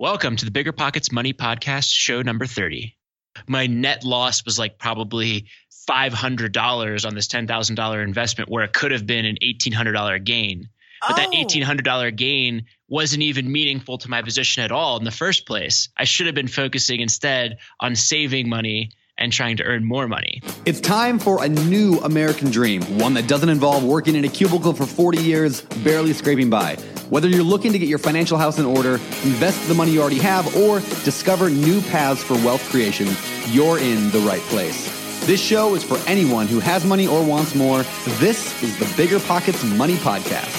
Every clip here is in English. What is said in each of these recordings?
Welcome to the Bigger Pockets Money Podcast, show number 30. My net loss was like probably $500 on this $10,000 investment, where it could have been an $1,800 gain. But that Oh. $1,800 gain wasn't even meaningful to my position at all in the first place. I should have been focusing instead on saving money and trying to earn more money. It's time for a new American dream, one that doesn't involve working in a cubicle for 40 years, barely scraping by. Whether you're looking to get your financial house in order, invest the money you already have, or discover new paths for wealth creation, you're in the right place. This show is for anyone who has money or wants more. This is the Bigger Pockets Money Podcast.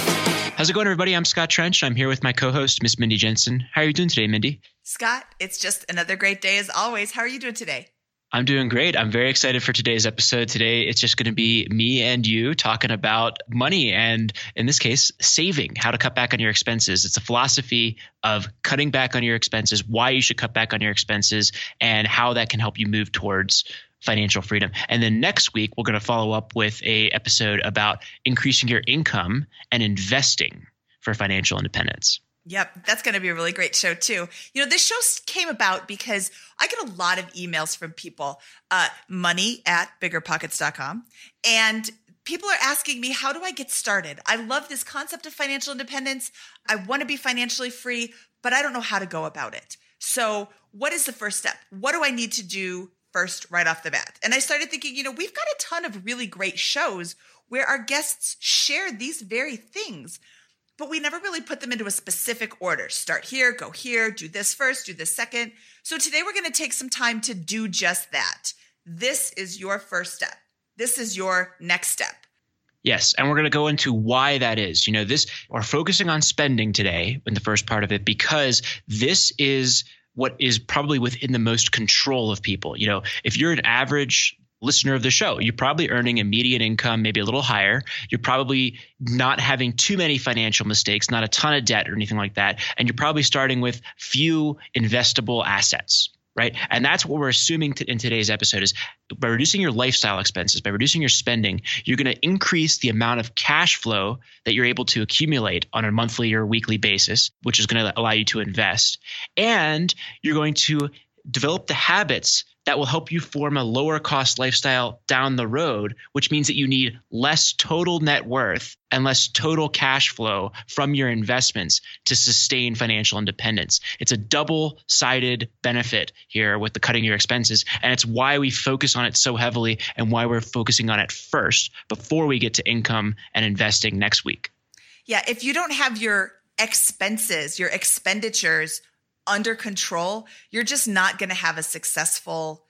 How's it going, everybody? I'm Scott Trench. I'm here with my co-host, Miss Mindy Jensen. How are you doing today, Mindy? Scott, it's just another great day as always. How are you doing today? I'm doing great. I'm very excited for today's episode. Today, it's just going to be me and you talking about money and, in this case, saving, how to cut back on your expenses. It's a philosophy of cutting back on your expenses, why you should cut back on your expenses, and how that can help you move towards financial freedom. And then next week, we're going to follow up with a episode about increasing your income and investing for financial independence. Yep, that's going to be a really great show too. You know, this show came about because I get a lot of emails from people, uh, money at biggerpockets.com. And people are asking me, how do I get started? I love this concept of financial independence. I want to be financially free, but I don't know how to go about it. So, what is the first step? What do I need to do first, right off the bat? And I started thinking, you know, we've got a ton of really great shows where our guests share these very things but we never really put them into a specific order. Start here, go here, do this first, do this second. So today we're going to take some time to do just that. This is your first step. This is your next step. Yes, and we're going to go into why that is. You know, this we're focusing on spending today in the first part of it because this is what is probably within the most control of people. You know, if you're an average listener of the show, you're probably earning a median income, maybe a little higher. You're probably not having too many financial mistakes, not a ton of debt or anything like that, and you're probably starting with few investable assets right? And that's what we're assuming to, in today's episode is by reducing your lifestyle expenses, by reducing your spending, you're going to increase the amount of cash flow that you're able to accumulate on a monthly or weekly basis, which is going to allow you to invest. And you're going to develop the habits that will help you form a lower cost lifestyle down the road, which means that you need less total net worth and less total cash flow from your investments to sustain financial independence. It's a double sided benefit here with the cutting your expenses. And it's why we focus on it so heavily and why we're focusing on it first before we get to income and investing next week. Yeah, if you don't have your expenses, your expenditures under control, you're just not going to have a successful,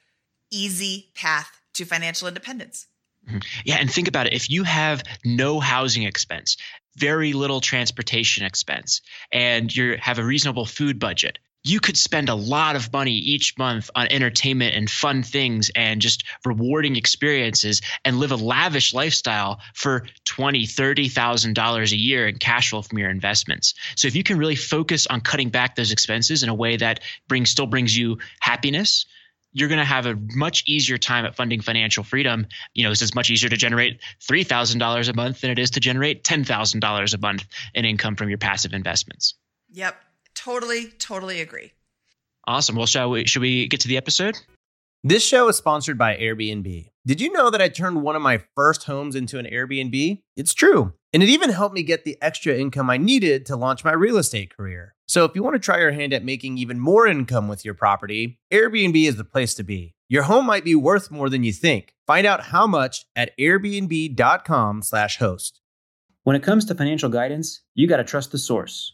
easy path to financial independence. Mm-hmm. Yeah, and think about it. If you have no housing expense, very little transportation expense, and you have a reasonable food budget, you could spend a lot of money each month on entertainment and fun things and just rewarding experiences and live a lavish lifestyle for twenty, thirty thousand dollars a year in cash flow from your investments. So if you can really focus on cutting back those expenses in a way that brings still brings you happiness, you're going to have a much easier time at funding financial freedom. You know, it's much easier to generate $3,000 a month than it is to generate $10,000 a month in income from your passive investments. Yep, totally, totally agree. Awesome. Well, shall we, should we get to the episode? This show is sponsored by Airbnb. Did you know that I turned one of my first homes into an Airbnb? It's true. And it even helped me get the extra income I needed to launch my real estate career. So if you want to try your hand at making even more income with your property, Airbnb is the place to be. Your home might be worth more than you think. Find out how much at airbnb.com/host. When it comes to financial guidance, you got to trust the source.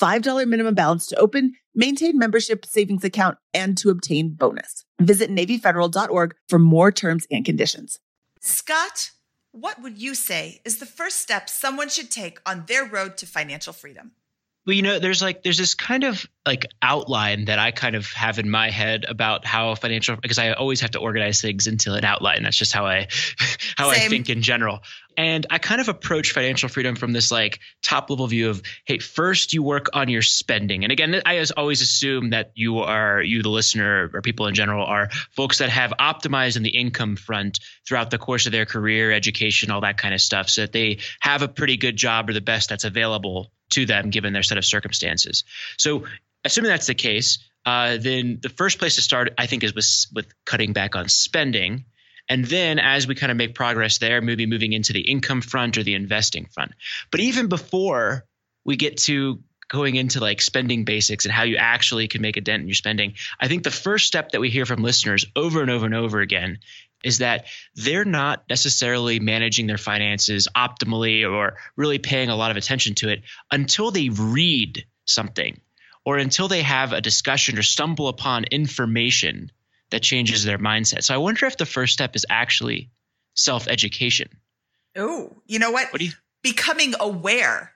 $5 minimum balance to open, maintain membership savings account, and to obtain bonus. Visit NavyFederal.org for more terms and conditions. Scott, what would you say is the first step someone should take on their road to financial freedom? Well, you know, there's like there's this kind of like outline that I kind of have in my head about how financial because I always have to organize things into an outline. That's just how I how Same. I think in general. And I kind of approach financial freedom from this like top level view of, hey, first you work on your spending. And again, I always assume that you are, you, the listener, or people in general, are folks that have optimized in the income front throughout the course of their career, education, all that kind of stuff, so that they have a pretty good job or the best that's available to them given their set of circumstances. So, assuming that's the case, uh, then the first place to start, I think, is with with cutting back on spending. And then as we kind of make progress there, maybe moving into the income front or the investing front. But even before we get to going into like spending basics and how you actually can make a dent in your spending, I think the first step that we hear from listeners over and over and over again is that they're not necessarily managing their finances optimally or really paying a lot of attention to it until they read something or until they have a discussion or stumble upon information that changes their mindset. So I wonder if the first step is actually self education. Oh, you know what? What do you? Becoming aware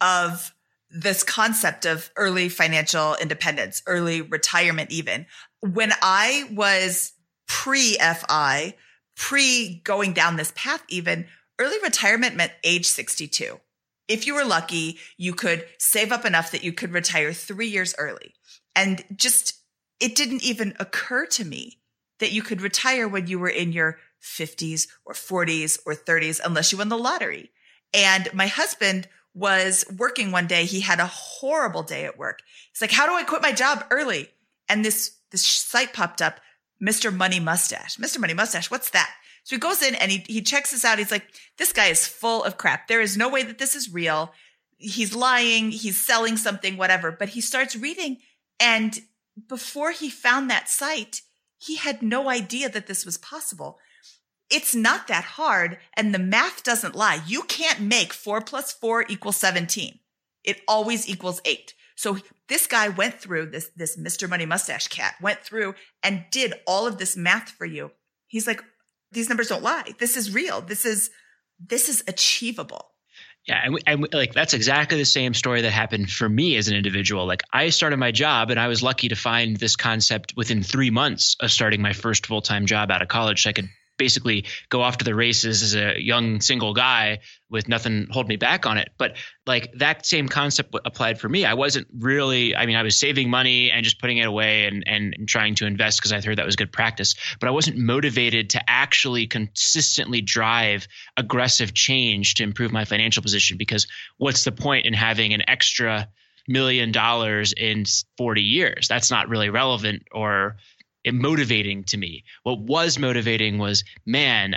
of this concept of early financial independence, early retirement, even. When I was pre FI, pre going down this path, even early retirement meant age 62. If you were lucky, you could save up enough that you could retire three years early. And just it didn't even occur to me that you could retire when you were in your 50s or 40s or 30s unless you won the lottery. And my husband was working one day. He had a horrible day at work. He's like, "How do I quit my job early?" And this this site popped up, Mr. Money Mustache. Mr. Money Mustache, what's that? So he goes in and he he checks this out. He's like, "This guy is full of crap. There is no way that this is real. He's lying. He's selling something, whatever." But he starts reading and before he found that site, he had no idea that this was possible. It's not that hard, and the math doesn't lie. You can't make four plus four equal 17. It always equals eight. So this guy went through this, this Mr. Money Mustache cat went through and did all of this math for you. He's like, these numbers don't lie. This is real. This is, this is achievable. Yeah, and, we, and we, like that's exactly the same story that happened for me as an individual. Like I started my job, and I was lucky to find this concept within three months of starting my first full time job out of college. So I could basically go off to the races as a young single guy with nothing hold me back on it. But like that same concept applied for me. I wasn't really, I mean, I was saving money and just putting it away and, and, and trying to invest because I heard that was good practice, but I wasn't motivated to actually consistently drive aggressive change to improve my financial position because what's the point in having an extra million dollars in 40 years? That's not really relevant or motivating to me. What was motivating was, man,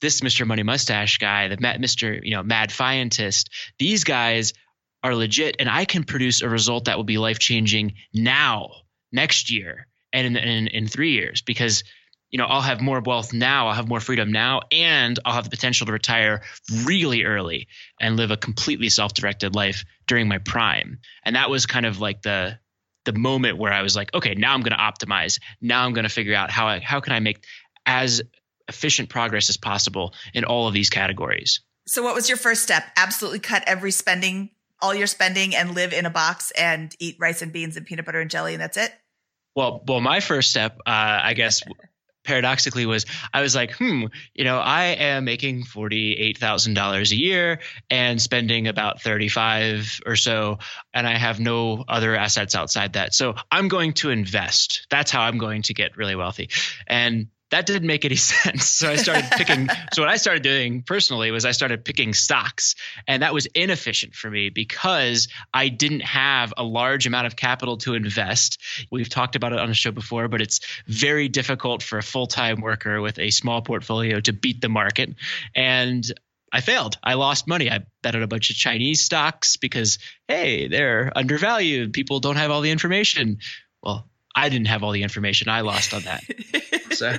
this Mr. Money Mustache guy, the Mr. You know Mad Fientist, these guys are legit, and I can produce a result that will be life changing now, next year, and in, in, in three years because you know I'll have more wealth now, I'll have more freedom now, and I'll have the potential to retire really early and live a completely self directed life during my prime. And that was kind of like the the moment where I was like, okay, now I'm going to optimize. Now I'm going to figure out how I, how can I make as efficient progress as possible in all of these categories. So what was your first step? Absolutely cut every spending, all your spending and live in a box and eat rice and beans and peanut butter and jelly and that's it? Well, well, my first step, uh, I guess, paradoxically, was I was like, hmm, you know, I am making forty-eight thousand dollars a year and spending about thirty-five or so, and I have no other assets outside that. So I'm going to invest. That's how I'm going to get really wealthy. And that didn't make any sense. So I started picking. so what I started doing personally was I started picking stocks, and that was inefficient for me because I didn't have a large amount of capital to invest. We've talked about it on the show before, but it's very difficult for a full time worker with a small portfolio to beat the market. And I failed. I lost money. I bet on a bunch of Chinese stocks because, hey, they're undervalued. People don't have all the information. Well, I didn't have all the information. I lost on that. so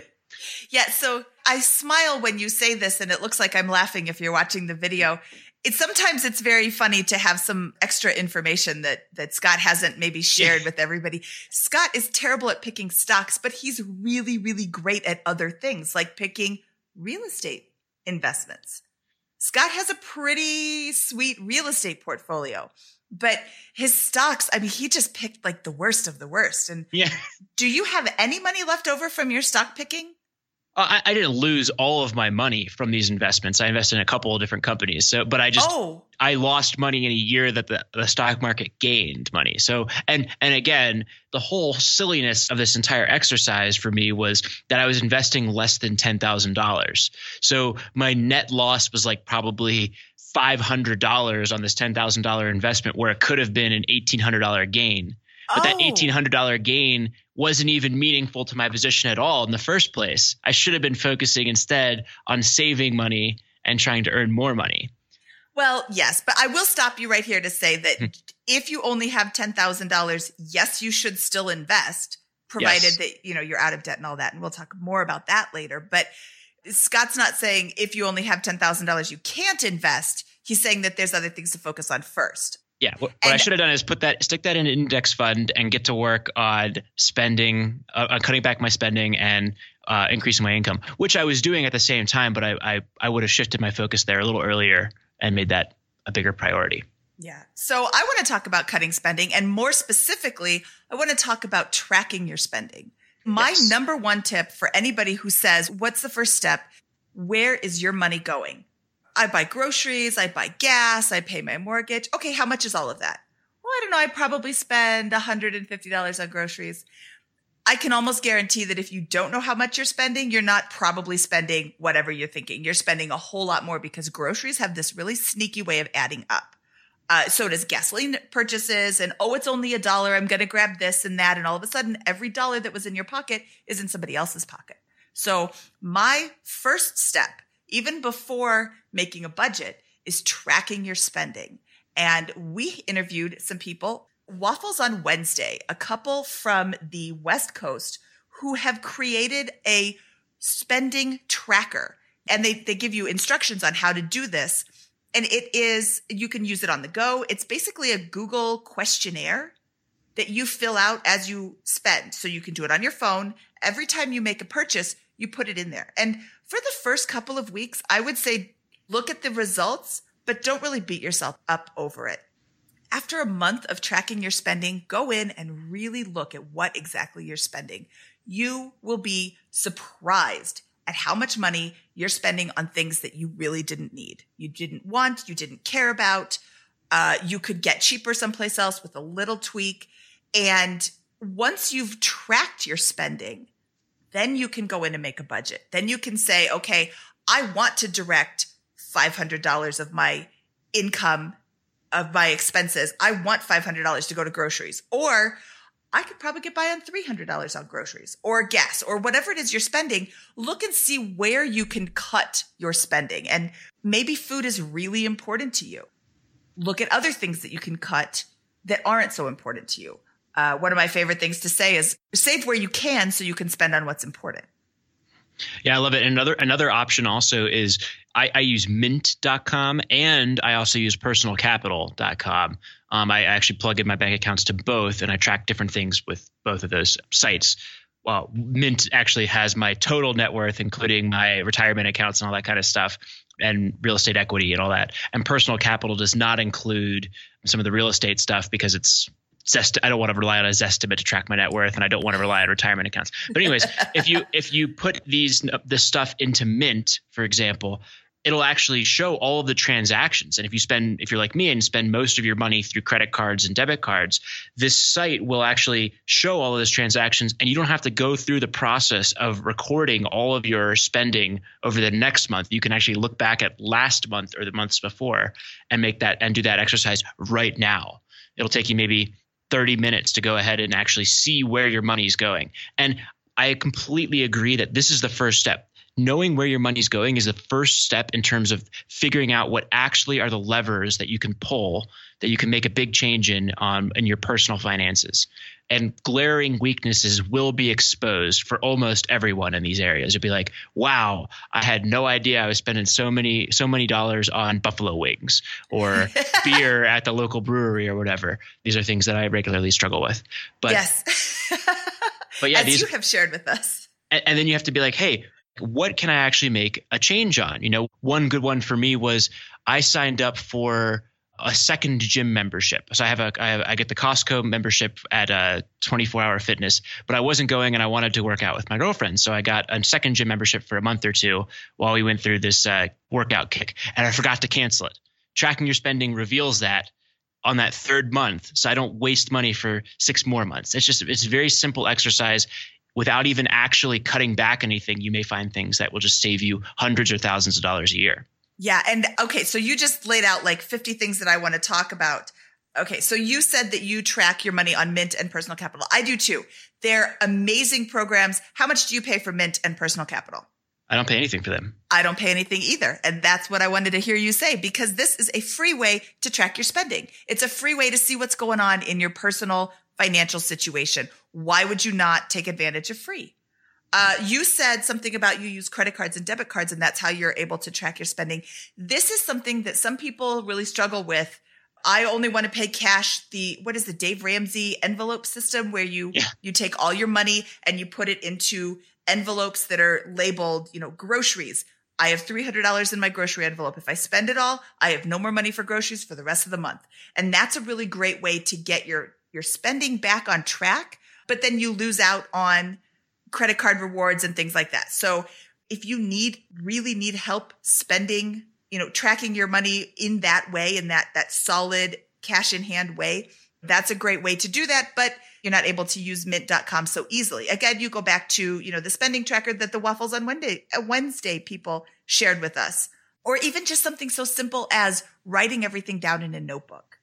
yeah. So I smile when you say this, and it looks like I'm laughing if you're watching the video. It's sometimes it's very funny to have some extra information that that Scott hasn't maybe shared yeah. with everybody. Scott is terrible at picking stocks, but he's really, really great at other things like picking real estate investments. Scott has a pretty sweet real estate portfolio, but his stocks, I mean, he just picked like the worst of the worst. And yeah. do you have any money left over from your stock picking? Uh, I, I, didn't lose all of my money from these investments. I invested in a couple of different companies. So, but I just oh. I lost money in a year that the, the stock market gained money. So, and and again, the whole silliness of this entire exercise for me was that I was investing less than ten thousand dollars. So my net loss was like probably five hundred dollars on this ten thousand dollar investment, where it could have been an eighteen hundred dollar gain. But oh. that eighteen hundred dollar gain wasn't even meaningful to my position at all in the first place. I should have been focusing instead on saving money and trying to earn more money. Well, yes, but I will stop you right here to say that hmm. if you only have $10,000, yes, you should still invest provided yes. that you know you're out of debt and all that and we'll talk more about that later. But Scott's not saying if you only have $10,000 you can't invest. He's saying that there's other things to focus on first. Yeah, what, what I should have done is put that, stick that in an index fund, and get to work on spending, uh, on cutting back my spending and uh, increasing my income, which I was doing at the same time. But I, I, I would have shifted my focus there a little earlier and made that a bigger priority. Yeah. So I want to talk about cutting spending, and more specifically, I want to talk about tracking your spending. My yes. number one tip for anybody who says, "What's the first step?" Where is your money going? I buy groceries, I buy gas, I pay my mortgage. Okay, how much is all of that? Well, I don't know. I probably spend $150 on groceries. I can almost guarantee that if you don't know how much you're spending, you're not probably spending whatever you're thinking. You're spending a whole lot more because groceries have this really sneaky way of adding up. Uh, so does gasoline purchases and oh, it's only a dollar. I'm going to grab this and that. And all of a sudden, every dollar that was in your pocket is in somebody else's pocket. So my first step even before making a budget, is tracking your spending. And we interviewed some people, Waffles on Wednesday, a couple from the West Coast who have created a spending tracker. And they, they give you instructions on how to do this. And it is, you can use it on the go. It's basically a Google questionnaire that you fill out as you spend. So you can do it on your phone. Every time you make a purchase, you put it in there. And for the first couple of weeks, I would say look at the results, but don't really beat yourself up over it. After a month of tracking your spending, go in and really look at what exactly you're spending. You will be surprised at how much money you're spending on things that you really didn't need, you didn't want, you didn't care about. Uh, you could get cheaper someplace else with a little tweak. And once you've tracked your spending, then you can go in and make a budget. Then you can say, okay, I want to direct $500 of my income of my expenses. I want $500 to go to groceries or I could probably get by on $300 on groceries or gas or whatever it is you're spending. Look and see where you can cut your spending. And maybe food is really important to you. Look at other things that you can cut that aren't so important to you uh, one of my favorite things to say is save where you can so you can spend on what's important. Yeah, I love it. Another another option also is I, I use mint.com and I also use personalcapital.com. Um, I actually plug in my bank accounts to both and I track different things with both of those sites. Well, Mint actually has my total net worth, including my retirement accounts and all that kind of stuff, and real estate equity and all that. And personal capital does not include some of the real estate stuff because it's Zest. I don't want to rely on a Zestimate to track my net worth, and I don't want to rely on retirement accounts. But anyways, if you if you put these this stuff into Mint, for example, it'll actually show all of the transactions. And if you spend, if you're like me and spend most of your money through credit cards and debit cards, this site will actually show all of those transactions and you don't have to go through the process of recording all of your spending over the next month. You can actually look back at last month or the months before and make that and do that exercise right now. It'll take you maybe 30 minutes to go ahead and actually see where your money is going. And I completely agree that this is the first step knowing where your money's going is the first step in terms of figuring out what actually are the levers that you can pull that you can make a big change in um, in your personal finances and glaring weaknesses will be exposed for almost everyone in these areas. You'll be like wow i had no idea i was spending so many so many dollars on buffalo wings or beer at the local brewery or whatever. These are things that i regularly struggle with. But yes. but yeah as these you have shared with us. And, and then you have to be like hey what can I actually make a change on? You know, one good one for me was I signed up for a second gym membership. So I have a I, have, I get the Costco membership at a 24 hour fitness, but I wasn't going and I wanted to work out with my girlfriend. So I got a second gym membership for a month or two while we went through this uh, workout kick, and I forgot to cancel it. Tracking your spending reveals that on that third month, so I don't waste money for six more months. It's just it's very simple exercise without even actually cutting back anything, you may find things that will just save you hundreds or thousands of dollars a year. Yeah. And okay, so you just laid out like 50 things that I want to talk about. Okay, so you said that you track your money on Mint and Personal Capital. I do too. They're amazing programs. How much do you pay for Mint and Personal Capital? I don't pay anything for them. I don't pay anything either. And that's what I wanted to hear you say because this is a free way to track your spending. It's a free way to see what's going on in your personal financial situation. Why would you not take advantage of free? Uh, you said something about you use credit cards and debit cards, and that's how you're able to track your spending. This is something that some people really struggle with. I only want to pay cash. The what is the Dave Ramsey envelope system where you yeah. you take all your money and you put it into envelopes that are labeled, you know, groceries. I have $300 in my grocery envelope. If I spend it all, I have no more money for groceries for the rest of the month. And that's a really great way to get your your spending back on track, but then you lose out on credit card rewards and things like that. So if you need really need help spending, you know, tracking your money in that way, in that that solid cash in hand way, that's a great way to do that, but you're not able to use mint.com so easily. Again, you go back to, you know, the spending tracker that the waffles on Wednesday, uh, Wednesday people shared with us, or even just something so simple as writing everything down in a notebook.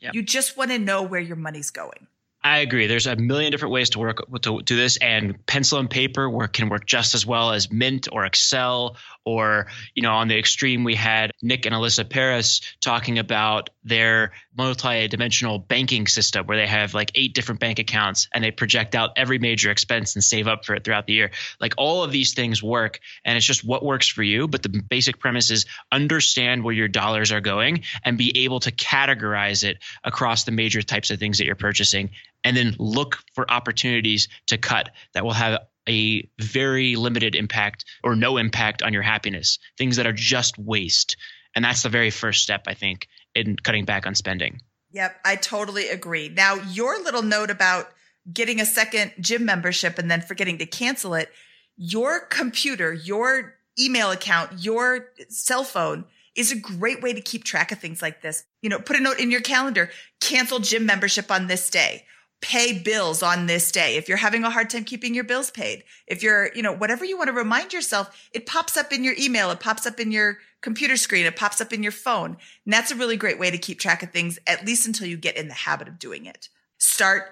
Yep. You just want to know where your money's going. I agree. There's a million different ways to work to do this, and pencil and paper work can work just as well as Mint or Excel. Or you know, on the extreme, we had Nick and Alyssa Paris talking about their multi-dimensional banking system, where they have like eight different bank accounts and they project out every major expense and save up for it throughout the year. Like all of these things work, and it's just what works for you. But the basic premise is understand where your dollars are going and be able to categorize it across the major types of things that you're purchasing and then look for opportunities to cut that will have a very limited impact or no impact on your happiness, things that are just waste. And that's the very first step, I think, in cutting back on spending. Yep, I totally agree. Now, your little note about getting a second gym membership and then forgetting to cancel it, your computer, your email account, your cell phone is a great way to keep track of things like this. You know, put a note in your calendar, cancel gym membership on this day pay bills on this day. If you're having a hard time keeping your bills paid, if you're, you know, whatever you want to remind yourself, it pops up in your email, it pops up in your computer screen, it pops up in your phone. And that's a really great way to keep track of things, at least until you get in the habit of doing it. Start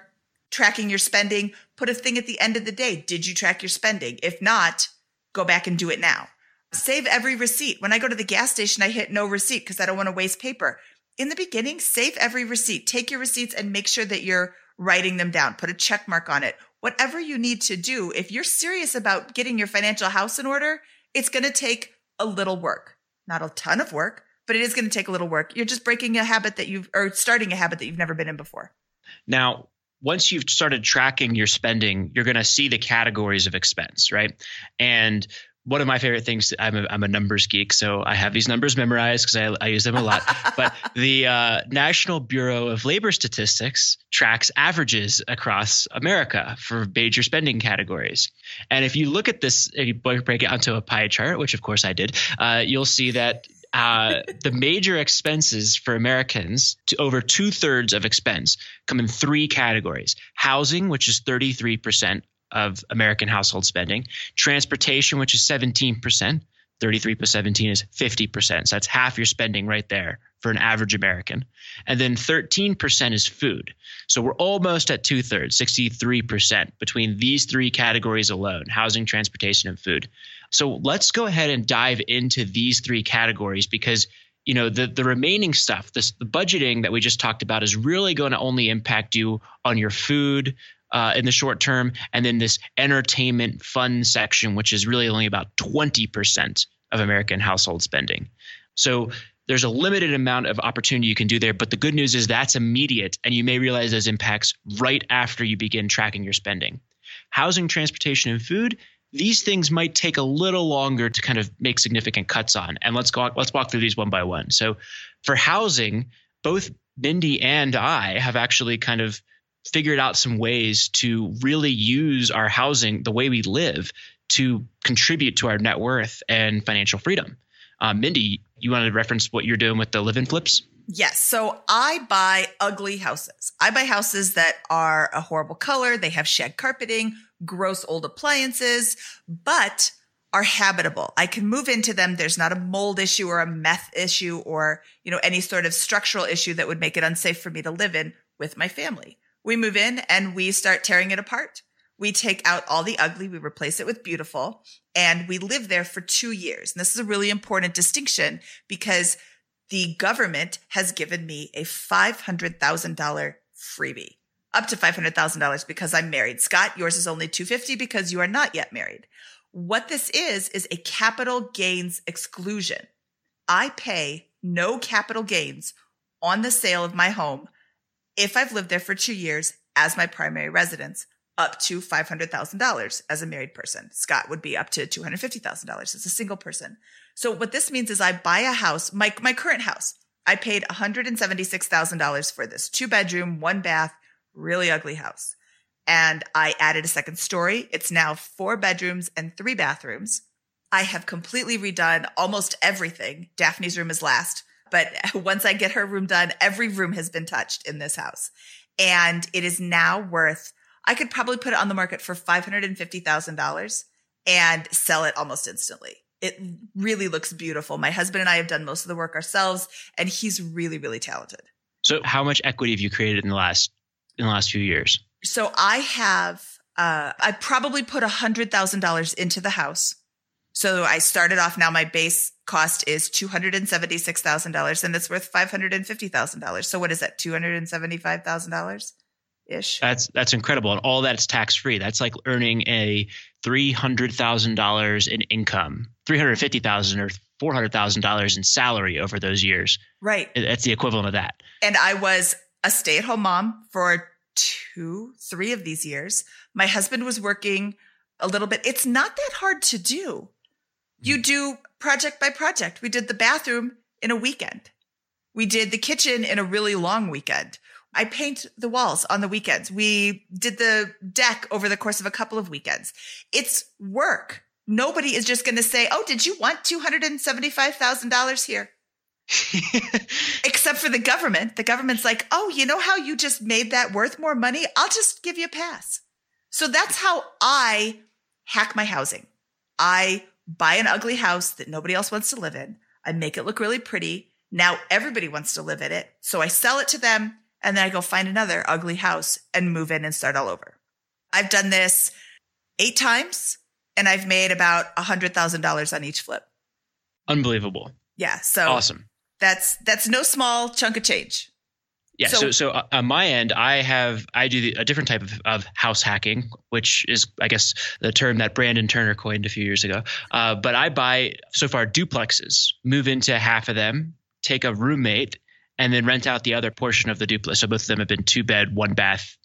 tracking your spending, put a thing at the end of the day. Did you track your spending? If not, go back and do it now. Save every receipt. When I go to the gas station, I hit no receipt because I don't want to waste paper. In the beginning, save every receipt. Take your receipts and make sure that you're writing them down, put a check mark on it. Whatever you need to do, if you're serious about getting your financial house in order, it's going to take a little work. Not a ton of work, but it is going to take a little work. You're just breaking a habit that you've, or starting a habit that you've never been in before. Now, once you've started tracking your spending, you're going to see the categories of expense, right? And one of my favorite things I'm a, I'm a numbers geek so i have these numbers memorized because I, I use them a lot. But the uh, national bureau of labor statistics tracks averages across america for major spending categories. And if you look at this if you break it onto a pie chart which of course i did uh, you'll see that uh, the major expenses for Americans, to over two thirds of expense, come in three categories: housing, which is 33% of American household spending, transportation, which is 17%. 33 plus 17 is 50%. So that's half your spending right there for an average American. And then 13% is food. So we're almost at two thirds, 63% between these three categories alone housing, transportation, and food. So let's go ahead and dive into these three categories because you know the the remaining stuff this the budgeting that we just talked about is really going to only impact you on your food uh, in the short term and then this entertainment fun section which is really only about 20% of american household spending so there's a limited amount of opportunity you can do there but the good news is that's immediate and you may realize those impacts right after you begin tracking your spending housing transportation and food these things might take a little longer to kind of make significant cuts on. And let's go let's walk through these one by one. So for housing, both Mindy and I have actually kind of figured out some ways to really use our housing, the way we live, to contribute to our net worth and financial freedom. Uh, Mindy, you want to reference what you're doing with the live in flips? Yes. So I buy ugly houses. I buy houses that are a horrible color. They have shed carpeting, gross old appliances, but are habitable. I can move into them. There's not a mold issue or a meth issue or, you know, any sort of structural issue that would make it unsafe for me to live in with my family. We move in and we start tearing it apart. We take out all the ugly, we replace it with beautiful, and we live there for two years. And this is a really important distinction because the government has given me a $500,000 freebie up to $500,000 because I'm married. Scott, yours is only 250 because you are not yet married. What this is, is a capital gains exclusion. I pay no capital gains on the sale of my home if I've lived there for two years as my primary residence, up to $500,000 as a married person. Scott would be up to $250,000 as a single person. So what this means is I buy a house, my, my current house, I paid $176,000 for this two bedroom, one bath, really ugly house. And I added a second story. It's now four bedrooms and three bathrooms. I have completely redone almost everything. Daphne's room is last, but once I get her room done, every room has been touched in this house. And it is now worth, I could probably put it on the market for $550,000 and sell it almost instantly. It really looks beautiful. My husband and I have done most of the work ourselves, and he's really, really talented. So, how much equity have you created in the last in the last few years? So I have, uh, I probably put a hundred thousand dollars into the house. So I started off now. My base cost is two hundred and seventy six thousand dollars, and it's worth five hundred and fifty thousand dollars. So what is that? Two hundred and seventy five thousand dollars ish. That's that's incredible, and all that's tax free. That's like earning a three hundred thousand dollars in income, three hundred fifty thousand or four hundred thousand dollars in salary over those years. Right. That's the equivalent of that. And I was a stay at home mom for two, three of these years. My husband was working a little bit. It's not that hard to do. You do project by project. We did the bathroom in a weekend. We did the kitchen in a really long weekend. I paint the walls on the weekends. We did the deck over the course of a couple of weekends. It's work. Nobody is just going to say, Oh, did you want $275,000 here? Except for the government. The government's like, oh, you know how you just made that worth more money? I'll just give you a pass. So that's how I hack my housing. I buy an ugly house that nobody else wants to live in. I make it look really pretty. Now everybody wants to live in it. So I sell it to them and then I go find another ugly house and move in and start all over. I've done this eight times and I've made about a $100,000 on each flip. Unbelievable. Yeah. So awesome. That's that's no small chunk of change. Yeah. So, so, so uh, on my end, I have I do the, a different type of, of house hacking, which is I guess the term that Brandon Turner coined a few years ago. Uh, but I buy so far duplexes, move into half of them, take a roommate, and then rent out the other portion of the duplex. So both of them have been two bed, one bath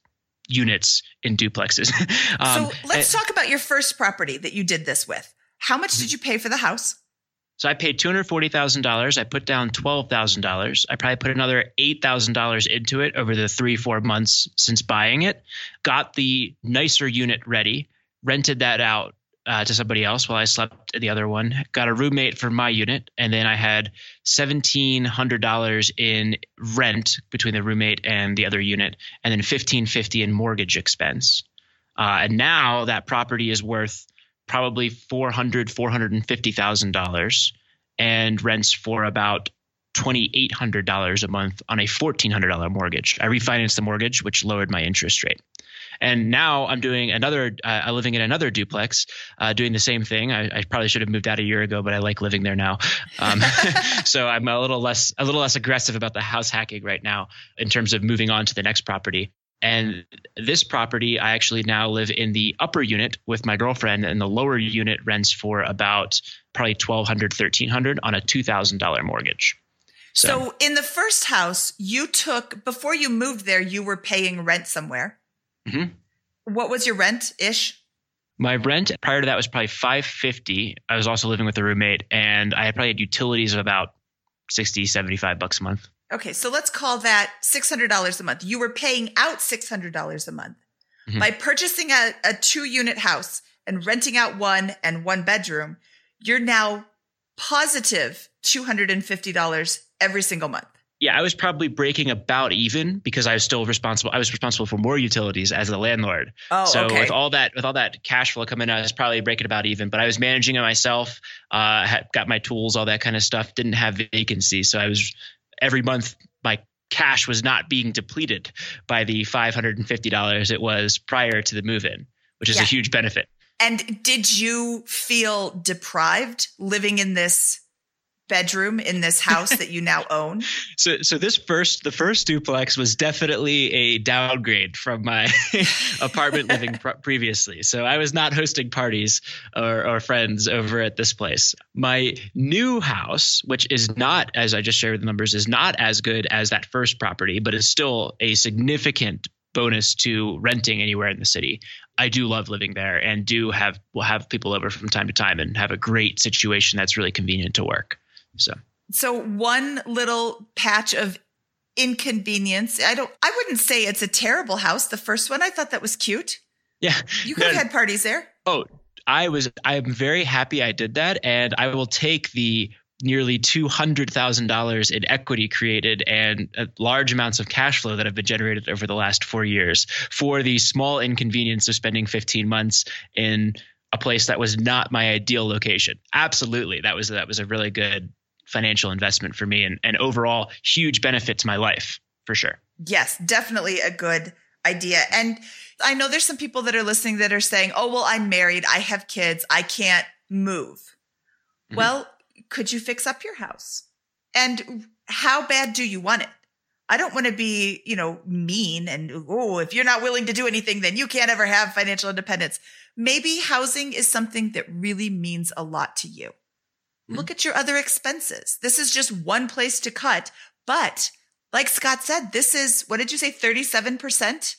units in duplexes. um, so let's and, talk about your first property that you did this with. How much did you pay for the house? So I paid two hundred forty thousand dollars. I put down twelve thousand dollars. I probably put another eight thousand dollars into it over the three four months since buying it. Got the nicer unit ready, rented that out uh, to somebody else while I slept in the other one. Got a roommate for my unit, and then I had seventeen hundred dollars in rent between the roommate and the other unit, and then fifteen fifty in mortgage expense. Uh, and now that property is worth probably four hundred, four hundred and fifty thousand dollars, and rents for about twenty eight hundred dollars a month on a fourteen hundred dollar mortgage. I refinanced the mortgage, which lowered my interest rate. And now I'm doing another, uh, living in another duplex, uh, doing the same thing. I, I, probably should have moved out a year ago, but I like living there now. Um, so I'm a little less, a little less aggressive about the house hacking right now in terms of moving on to the next property. And this property, I actually now live in the upper unit with my girlfriend, and the lower unit rents for about probably twelve hundred, thirteen hundred on a two thousand dollar mortgage. So. so, in the first house, you took before you moved there, you were paying rent somewhere. Mm-hmm. What was your rent ish? My rent prior to that was probably five fifty. I was also living with a roommate, and I probably had utilities of about 60, 75 bucks a month. Okay, so let's call that $600 a month. You were paying out $600 a month. Mm-hmm. By purchasing a, a two unit house and renting out one and one bedroom, you're now positive $250 every single month. Yeah, I was probably breaking about even because I was still responsible. I was responsible for more utilities as the landlord. Oh, so okay. with all that, with all that cash flow coming, in, I was probably breaking about even. But I was managing it myself. Uh, had, got my tools, all that kind of stuff. Didn't have vacancy, so I was every month my cash was not being depleted by the $550 it was prior to the move in, which is yeah. a huge benefit. And did you feel deprived living in this bedroom in this house that you now own? So, so this first, the first duplex was definitely a downgrade from my apartment living pr- previously. So I was not hosting parties or, or friends over at this place. My new house, which is not, as I just shared the numbers, is not as good as that first property, but is still a significant bonus to renting anywhere in the city. I do love living there and do have will have people over from time to time and have a great situation that's really convenient to work. So so one little patch of inconvenience. I don't I wouldn't say it's a terrible house. The first one I thought that was cute. Yeah. You could no, have had parties there. Oh, I was I'm very happy I did that and I will take the nearly $200,000 in equity created and uh, large amounts of cash flow that have been generated over the last 4 years for the small inconvenience of spending 15 months in a place that was not my ideal location. Absolutely. That was that was a really good financial investment for me and, and overall huge benefit to my life for sure. Yes, definitely a good idea. And I know there's some people that are listening that are saying, oh, well, I'm married, I have kids, I can't move. Mm-hmm. Well, could you fix up your house? And how bad do you want it? I don't want to be, you know, mean and, oh, if you're not willing to do anything, then you can't ever have financial independence. Maybe housing is something that really means a lot to you. Mm-hmm. Look at your other expenses. This is just one place to cut. But like Scott said, this is, what did you say, 37%?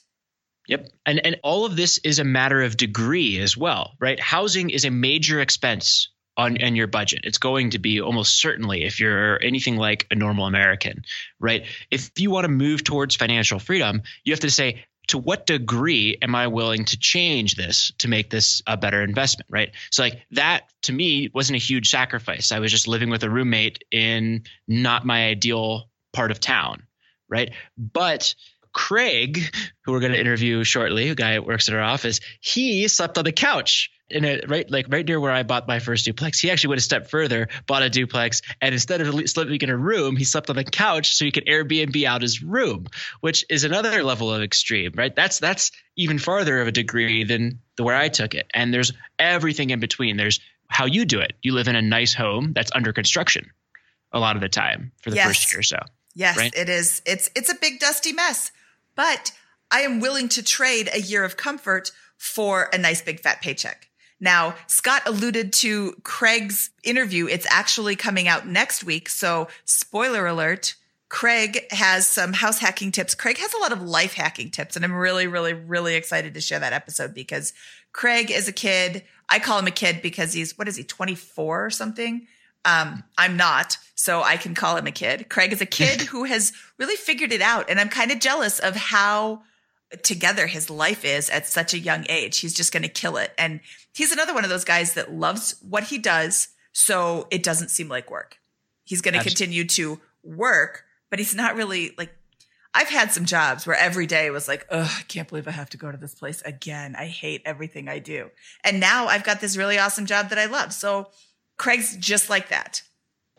Yep. And and all of this is a matter of degree as well, right? Housing is a major expense on in your budget. It's going to be almost certainly if you're anything like a normal American, right? If you want to move towards financial freedom, you have to say, to what degree am I willing to change this to make this a better investment, right? So like that to me wasn't a huge sacrifice. I was just living with a roommate in not my ideal part of town, right? But Craig, who we're going to interview shortly, a guy that works at our office, he slept on the couch in a right like right near where I bought my first duplex. He actually went a step further, bought a duplex, and instead of sleeping in a room, he slept on the couch so he could Airbnb out his room, which is another level of extreme, right? That's that's even farther of a degree than the where I took it. And there's everything in between. There's how you do it. You live in a nice home that's under construction a lot of the time for the yes. first year or so. Yes, right? it is. It's it's a big dusty mess. But I am willing to trade a year of comfort for a nice big fat paycheck. Now, Scott alluded to Craig's interview. It's actually coming out next week. So, spoiler alert. Craig has some house hacking tips. Craig has a lot of life hacking tips, and I'm really, really, really excited to share that episode because Craig is a kid I call him a kid because he's what is he 24 or something. Um, I'm not, so I can call him a kid. Craig is a kid who has really figured it out, and I'm kind of jealous of how together his life is at such a young age. He's just going to kill it, and he's another one of those guys that loves what he does, so it doesn't seem like work. He's going to continue to work, but he's not really like I've had some jobs where every day was like, oh, I can't believe I have to go to this place again. I hate everything I do. And now I've got this really awesome job that I love. So Craig's just like that.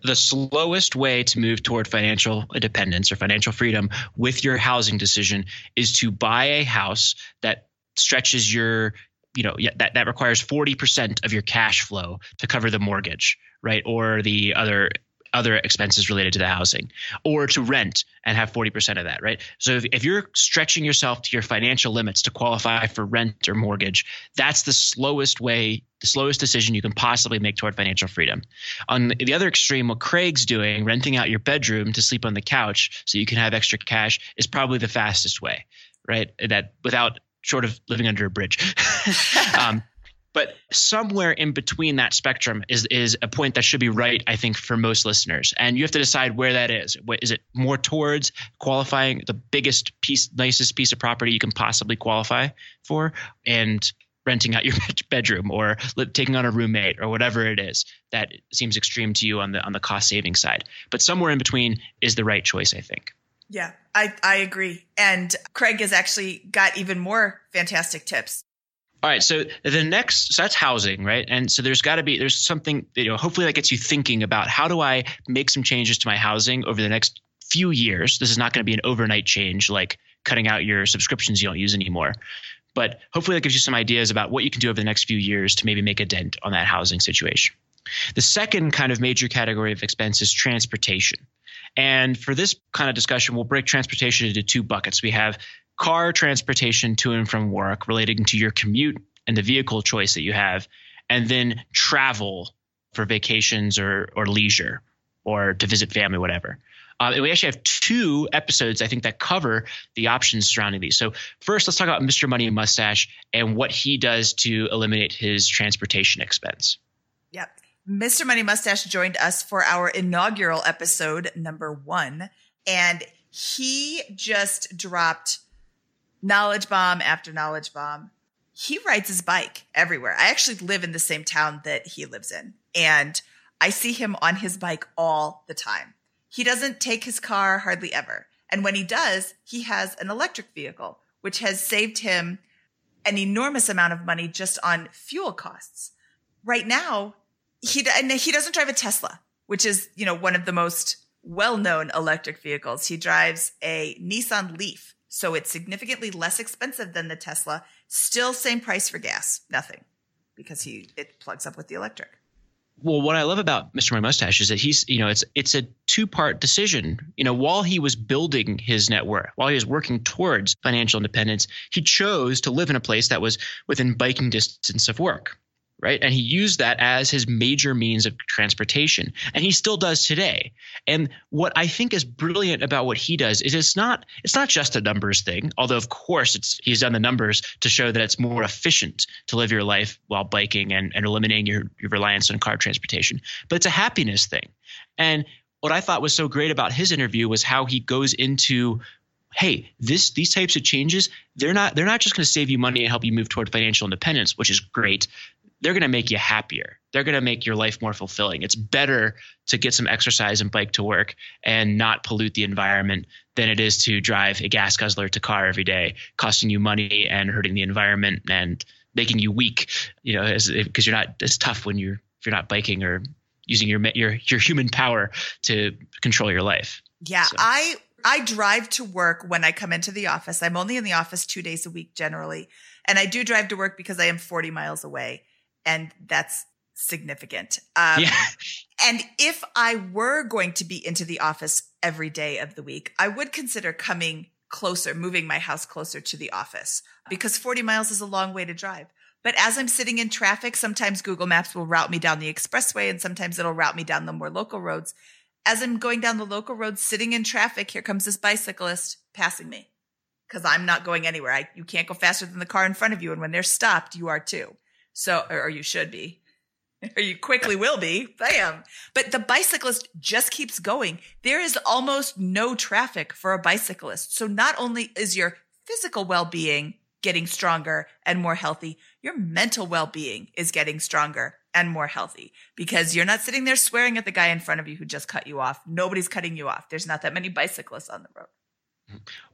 The slowest way to move toward financial independence or financial freedom with your housing decision is to buy a house that stretches your you know that that requires 40% of your cash flow to cover the mortgage right? Or the other other expenses related to the housing or to rent and have 40% of that, right? So if, if, you're stretching yourself to your financial limits to qualify for rent or mortgage, that's the slowest way, the slowest decision you can possibly make toward financial freedom. On the other extreme, what Craig's doing, renting out your bedroom to sleep on the couch so you can have extra cash, is probably the fastest way, right? That without short of living under a bridge. um, but somewhere in between that spectrum is is a point that should be right i think for most listeners and you have to decide where that is is it more towards qualifying the biggest piece nicest piece of property you can possibly qualify for and renting out your bedroom or taking on a roommate or whatever it is that seems extreme to you on the on the cost saving side but somewhere in between is the right choice i think yeah, I, I agree. And Craig has actually got even more fantastic tips. All right, so the next, so that's housing, right? And so there's got to be there's something you know. Hopefully, that gets you thinking about how do I make some changes to my housing over the next few years. This is not going to be an overnight change, like cutting out your subscriptions you don't use anymore. But hopefully, that gives you some ideas about what you can do over the next few years to maybe make a dent on that housing situation. The second kind of major category of expense is transportation. And for this kind of discussion, we'll break transportation into two buckets. We have car transportation to and from work relating to your commute and the vehicle choice that you have, and then travel for vacations or or leisure or to visit family, whatever. Uh, and we actually have two episodes, I think, that cover the options surrounding these. So first, let's talk about Mr. Money Mustache and what he does to eliminate his transportation expense. Yep. Mr. Money Mustache joined us for our inaugural episode, number one, and he just dropped knowledge bomb after knowledge bomb. He rides his bike everywhere. I actually live in the same town that he lives in, and I see him on his bike all the time. He doesn't take his car hardly ever. And when he does, he has an electric vehicle, which has saved him an enormous amount of money just on fuel costs. Right now, he and he doesn't drive a Tesla, which is, you know, one of the most well-known electric vehicles. He drives a Nissan Leaf, so it's significantly less expensive than the Tesla. Still same price for gas, nothing, because he it plugs up with the electric. Well, what I love about Mr. Money Mustache is that he's, you know, it's it's a two-part decision. You know, while he was building his network, while he was working towards financial independence, he chose to live in a place that was within biking distance of work right? And he used that as his major means of transportation. And he still does today. And what I think is brilliant about what he does is it's not it's not just a numbers thing, although of course it's he's done the numbers to show that it's more efficient to live your life while biking and, and eliminating your, your reliance on car transportation. But it's a happiness thing. And what I thought was so great about his interview was how he goes into hey this these types of changes they're not they're not just going to save you money and help you move toward financial independence which is great they're going to make you happier. They're going to make your life more fulfilling. It's better to get some exercise and bike to work and not pollute the environment than it is to drive a gas guzzler to car every day, costing you money and hurting the environment and making you weak. You know, because you're not as tough when you're if you're not biking or using your your your human power to control your life. Yeah, so. I I drive to work when I come into the office. I'm only in the office 2 days a week generally. And I do drive to work because I am 40 miles away and that's significant. Um, yeah. And if I were going to be into the office every day of the week, I would consider coming closer, moving my house closer to the office because 40 miles is a long way to drive. But as I'm sitting in traffic, sometimes Google Maps will route me down the expressway and sometimes it'll route me down the more local roads. As I'm going down the local roads, sitting in traffic, here comes this bicyclist passing me because I'm not going anywhere. I, you can't go faster than the car in front of you. And when they're stopped, you are too. So, or you should be, or you quickly will be. Bam. But the bicyclist just keeps going. There is almost no traffic for a bicyclist. So not only is your physical well-being getting stronger and more healthy, your mental well-being is getting stronger and more healthy because you're not sitting there swearing at the guy in front of you who just cut you off. Nobody's cutting you off. There's not that many bicyclists on the road.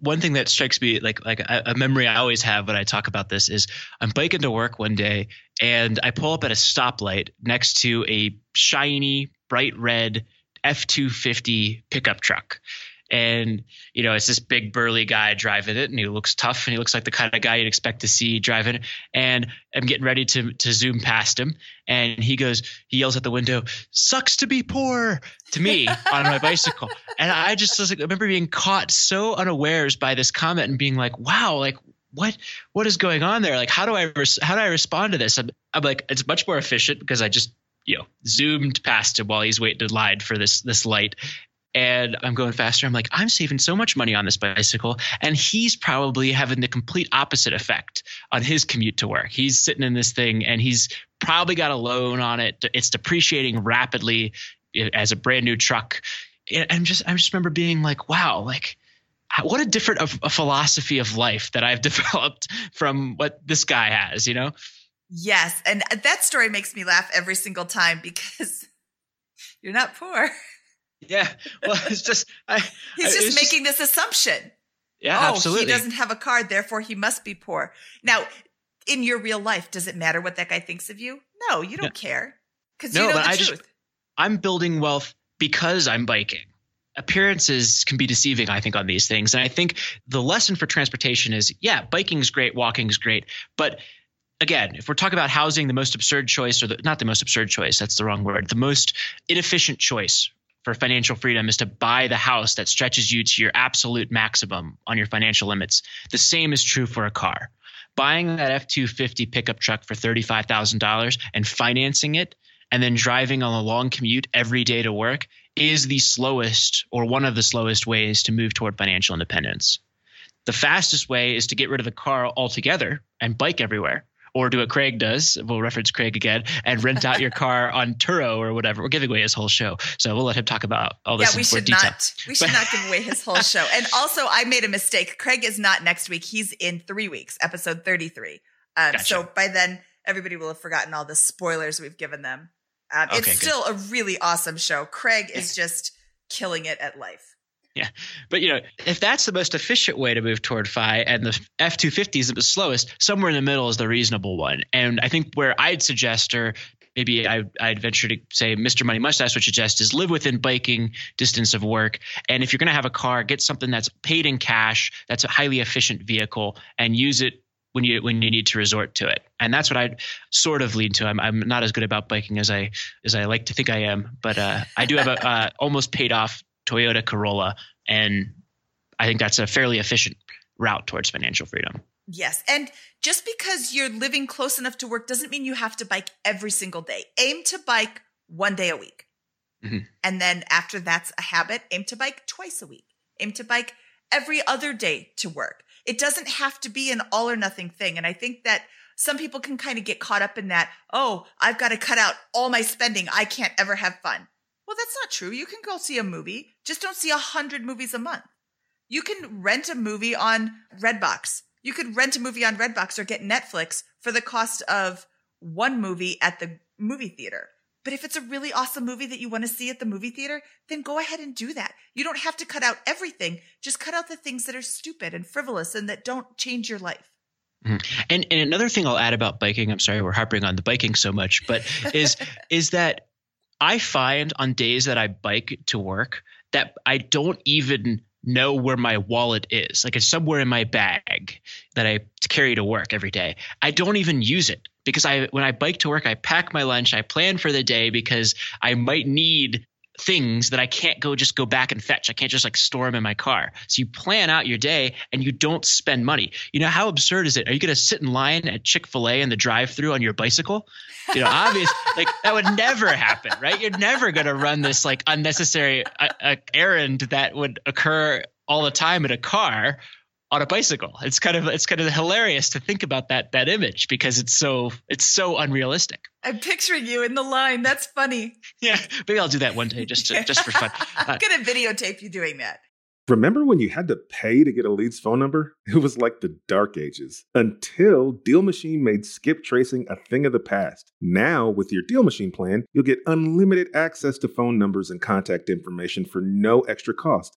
One thing that strikes me like like a, a, memory I always have when I talk about this is I'm biking to work one day and I pull up at a stoplight next to a shiny bright red F250 pickup truck and you know it's this big burly guy driving it and he looks tough and he looks like the kind of guy you'd expect to see driving. And i'm getting ready to to zoom past him and he goes he yells at the window sucks to be poor to me on my bicycle. And i just was like, I remember being caught so unawares by this comment and being like wow like what what is going on there? Like how do i res- how do i respond to this? I'm, I'm like it's much more efficient because i just you know zoomed past him while he's waiting to line for this this light and I'm going faster. I'm like, I'm saving so much money on this bicycle. And he's probably having the complete opposite effect on his commute to work. He's sitting in this thing and he's probably got a loan on it. It's depreciating rapidly eh, as a brand new truck. And just, I just remember being like, wow, like, uh, what a different a, a philosophy of life that I've developed from what this guy has, you know? Yes. And that story makes me laugh every single time because you're not poor. Yeah. Well, it's just I, he's just making just, this assumption. Yeah, oh, absolutely. He doesn't have a card, therefore he must be poor. Now, in your real life, does it matter what that guy thinks of you? No, you don't no. care because no, you know the I truth. Just, I'm building wealth because I'm biking. Appearances can be deceiving, I think, on these things. And I think the lesson for transportation is yeah, biking's great, walking's great. But again, if we're talking about housing, the most absurd choice, or the, not the most absurd choice, that's the wrong word, the most inefficient choice for financial freedom is to buy the house that stretches you to your absolute maximum on your financial limits. The same is true for a car. Buying that F 250 pickup truck for $35,000 and financing it and then driving on a long commute every day to work is the slowest or one of the slowest ways to move toward financial independence. The fastest way is to get rid of the car altogether and bike everywhere or do what Craig does. We'll reference Craig again and rent out your car on Turo or whatever. We're giving away his whole show, so we'll let him talk about all this. Yeah, we should detail. not. We should not give away his whole show. And also, I made a mistake. Craig is not next week. He's in three weeks, episode thirty-three. Um, gotcha. So by then, everybody will have forgotten all the spoilers we've given them. Um, okay, it's good. still a really awesome show. Craig is just killing it at life. Yeah. But you know, if that's the most efficient way to move toward FI and the F250 is the slowest, somewhere in the middle is the reasonable one. And I think where I'd suggest or maybe I, would venture to say Mr. Money Mustache would suggest is live within biking distance of work. And if you're going to have a car, get something that's paid in cash, that's a highly efficient vehicle, and use it when you when you need to resort to it. And that's what I'd sort of lean to. I'm I'm not as good about biking as I as I like to think I am, but uh, I do have a uh, almost paid off Toyota Corolla. And I think that's a fairly efficient route towards financial freedom. Yes. And just because you're living close enough to work doesn't mean you have to bike every single day. Aim to bike one day a week. Mm-hmm. And then after that's a habit, aim to bike twice a week. Aim to bike every other day to work. It doesn't have to be an all or nothing thing. And I think that some people can kind of get caught up in that. Oh, I've got to cut out all my spending. I can't ever have fun. Well, that's not true. You can go see a movie, just don't see a hundred movies a month. You can rent a movie on Redbox. You could rent a movie on Redbox or get Netflix for the cost of one movie at the movie theater. But if it's a really awesome movie that you want to see at the movie theater, then go ahead and do that. You don't have to cut out everything. Just cut out the things that are stupid and frivolous and that don't change your life. Mm-hmm. And, and another thing I'll add about biking, I'm sorry we're harping on the biking so much, but is is that I find on days that I bike to work that I don't even know where my wallet is. Like it's somewhere in my bag that I carry to work every day. I don't even use it because I when I bike to work, I pack my lunch, I plan for the day because I might need things that I can't go just go back and fetch. I can't just like store them in my car. So you plan out your day and you don't spend money. You know, how absurd is it? Are you going to sit in line at Chick fil A in the drive through on your bicycle? You know, obvious, like that would never happen, right? You're never going to run this like unnecessary uh, uh, errand that would occur all the time in a car on a bicycle. It's kind of it's kind of hilarious to think about that that image because it's so it's so unrealistic. I'm picturing you in the line. That's funny. Yeah, maybe I'll do that one day just to, just for fun. I'm uh, gonna videotape you doing that. Remember when you had to pay to get a lead's phone number? It was like the dark ages until Deal Machine made skip tracing a thing of the past. Now, with your Deal Machine plan, you'll get unlimited access to phone numbers and contact information for no extra cost.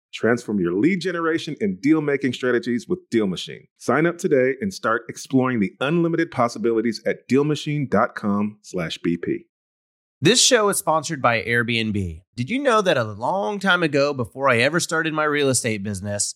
Transform your lead generation and deal making strategies with Deal Machine. Sign up today and start exploring the unlimited possibilities at DealMachine.com/bp. This show is sponsored by Airbnb. Did you know that a long time ago, before I ever started my real estate business,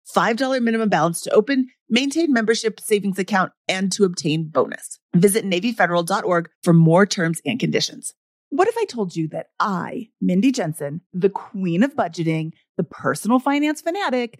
$5 minimum balance to open, maintain membership savings account, and to obtain bonus. Visit NavyFederal.org for more terms and conditions. What if I told you that I, Mindy Jensen, the queen of budgeting, the personal finance fanatic,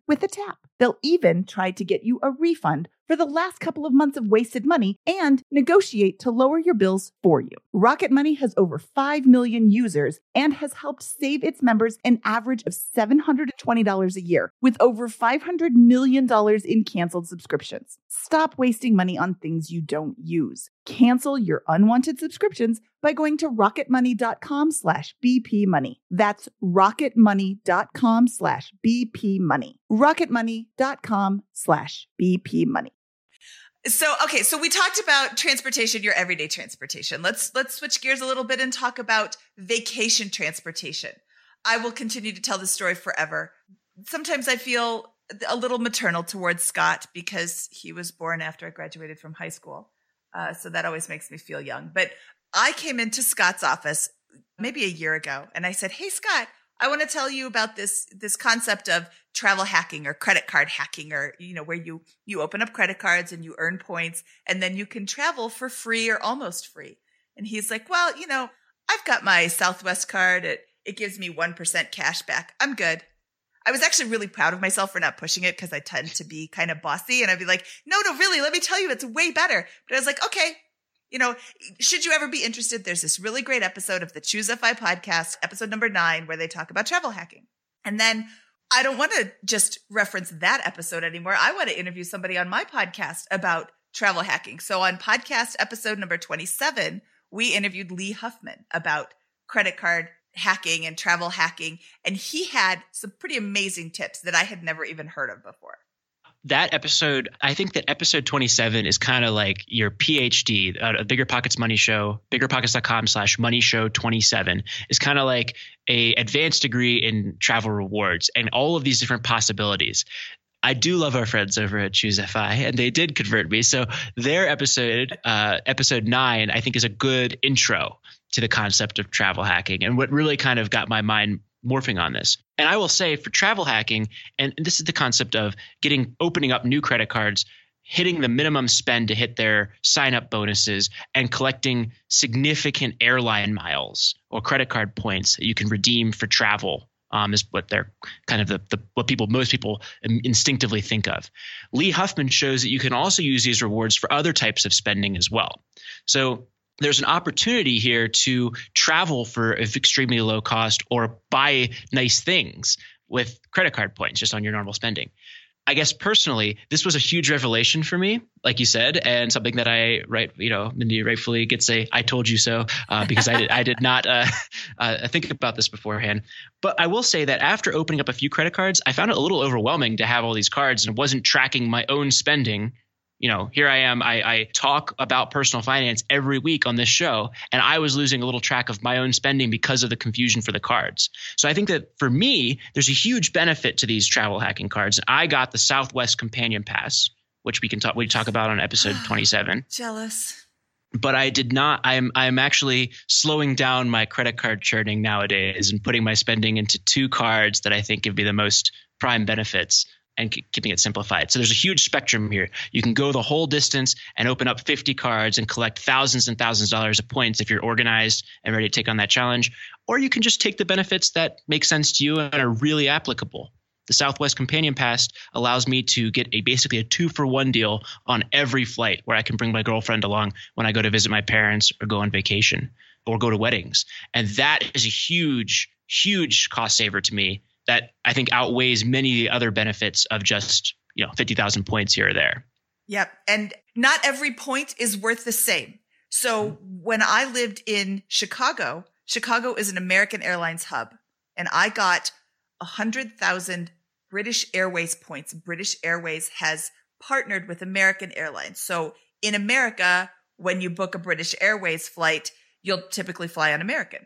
with a tap. They'll even try to get you a refund for the last couple of months of wasted money and negotiate to lower your bills for you. Rocket Money has over 5 million users and has helped save its members an average of $720 a year with over $500 million in canceled subscriptions. Stop wasting money on things you don't use. Cancel your unwanted subscriptions by going to rocketmoney.com slash bpmoney. That's rocketmoney.com slash bpmoney. rocketmoney.com slash bpmoney. So okay, so we talked about transportation, your everyday transportation. Let's let's switch gears a little bit and talk about vacation transportation. I will continue to tell this story forever. Sometimes I feel a little maternal towards Scott because he was born after I graduated from high school. Uh, so that always makes me feel young. But I came into Scott's office maybe a year ago and I said, Hey, Scott, I want to tell you about this this concept of travel hacking or credit card hacking or you know where you you open up credit cards and you earn points and then you can travel for free or almost free. And he's like, "Well, you know, I've got my Southwest card. It it gives me 1% cash back. I'm good." I was actually really proud of myself for not pushing it because I tend to be kind of bossy and I'd be like, no, no, really, let me tell you, it's way better. But I was like, okay, you know, should you ever be interested, there's this really great episode of the Choose a FI podcast, episode number nine, where they talk about travel hacking. And then I don't want to just reference that episode anymore. I want to interview somebody on my podcast about travel hacking. So on podcast episode number 27, we interviewed Lee Huffman about credit card hacking and travel hacking. And he had some pretty amazing tips that I had never even heard of before that episode, I think that episode 27 is kind of like your PhD, a Bigger Pockets Money Show, biggerpockets.com slash money show 27 is kind of like a advanced degree in travel rewards and all of these different possibilities. I do love our friends over at Choose FI, and they did convert me. So their episode, uh, episode nine, I think is a good intro to the concept of travel hacking and what really kind of got my mind morphing on this. And I will say for travel hacking, and this is the concept of getting opening up new credit cards, hitting the minimum spend to hit their sign up bonuses, and collecting significant airline miles or credit card points that you can redeem for travel. Um, is what they're kind of the, the what people most people instinctively think of. Lee Huffman shows that you can also use these rewards for other types of spending as well. So there's an opportunity here to travel for extremely low cost or buy nice things with credit card points just on your normal spending. I guess personally, this was a huge revelation for me, like you said, and something that I right, you know, Mindy rightfully gets a "I told you so" uh, because I did I did not uh, uh, think about this beforehand. But I will say that after opening up a few credit cards, I found it a little overwhelming to have all these cards and wasn't tracking my own spending you know, here I am. I, I, talk about personal finance every week on this show, and I was losing a little track of my own spending because of the confusion for the cards. So I think that for me, there's a huge benefit to these travel hacking cards. I got the Southwest Companion Pass, which we can talk we talk about on episode 27. Jealous. But I did not. I'm I'm actually slowing down my credit card churning nowadays and putting my spending into two cards that I think give me the most prime benefits and keeping it simplified. So there's a huge spectrum here. You can go the whole distance and open up 50 cards and collect thousands and thousands of dollars of points if you're organized and ready to take on that challenge. Or you can just take the benefits that make sense to you and are really applicable. The Southwest Companion Pass allows me to get a basically a two for one deal on every flight where I can bring my girlfriend along when I go to visit my parents or go on vacation or go to weddings. And that is a huge, huge cost saver to me that I think outweighs many of the other benefits of just, you know, 50,000 points here or there. Yep. And not every point is worth the same. So hmm. when I lived in Chicago, Chicago is an American Airlines hub, and I got 100,000 British Airways points. British Airways has partnered with American Airlines. So in America, when you book a British Airways flight, you'll typically fly on American.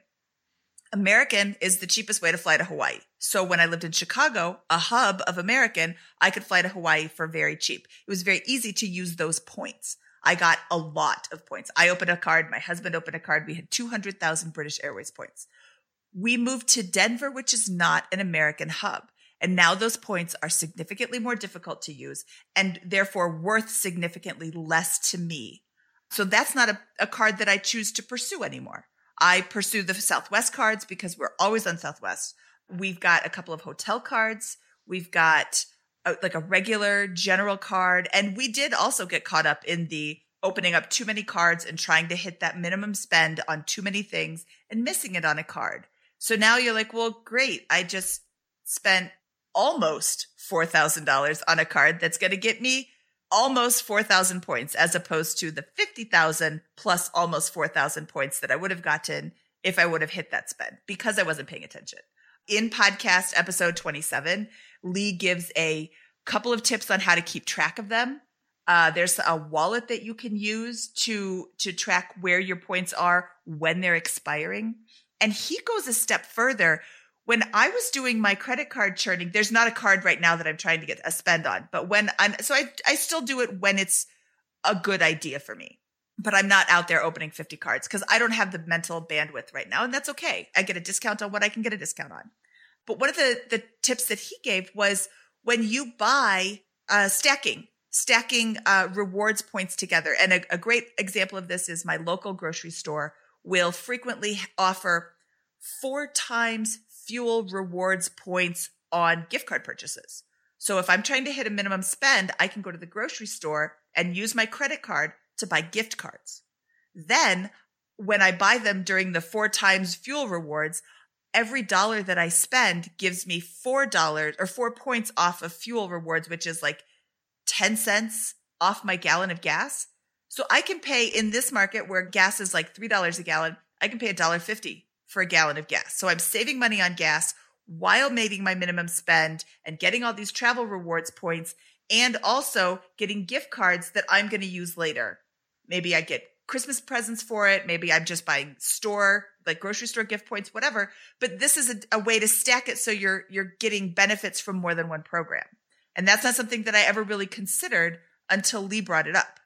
American is the cheapest way to fly to Hawaii. So when I lived in Chicago, a hub of American, I could fly to Hawaii for very cheap. It was very easy to use those points. I got a lot of points. I opened a card. My husband opened a card. We had 200,000 British Airways points. We moved to Denver, which is not an American hub. And now those points are significantly more difficult to use and therefore worth significantly less to me. So that's not a, a card that I choose to pursue anymore. I pursue the Southwest cards because we're always on Southwest. We've got a couple of hotel cards. We've got a, like a regular general card. And we did also get caught up in the opening up too many cards and trying to hit that minimum spend on too many things and missing it on a card. So now you're like, well, great. I just spent almost $4,000 on a card that's going to get me almost 4,000 points as opposed to the 50,000 plus almost 4,000 points that I would have gotten if I would have hit that spend because I wasn't paying attention. In podcast episode 27, Lee gives a couple of tips on how to keep track of them. Uh, there's a wallet that you can use to to track where your points are when they're expiring. And he goes a step further when I was doing my credit card churning, there's not a card right now that I'm trying to get a spend on, but when I'm, so I, I still do it when it's a good idea for me, but I'm not out there opening 50 cards because I don't have the mental bandwidth right now. And that's okay. I get a discount on what I can get a discount on. But one of the, the tips that he gave was when you buy uh, stacking, stacking uh, rewards points together. And a, a great example of this is my local grocery store will frequently offer four times fuel rewards points on gift card purchases. So if I'm trying to hit a minimum spend, I can go to the grocery store and use my credit card to buy gift cards. Then when I buy them during the four times fuel rewards, every dollar that I spend gives me four dollars or four points off of fuel rewards, which is like 10 cents off my gallon of gas. So I can pay in this market where gas is like $3 a gallon, I can pay $1.50 for a gallon of gas. So I'm saving money on gas while making my minimum spend and getting all these travel rewards points and also getting gift cards that I'm going to use later. Maybe I get Christmas presents for it. Maybe I'm just buying store, like grocery store gift points, whatever. But this is a, a, way to stack it so you're you're getting benefits from more than one program. And that's not something that I ever really considered until Lee brought it up.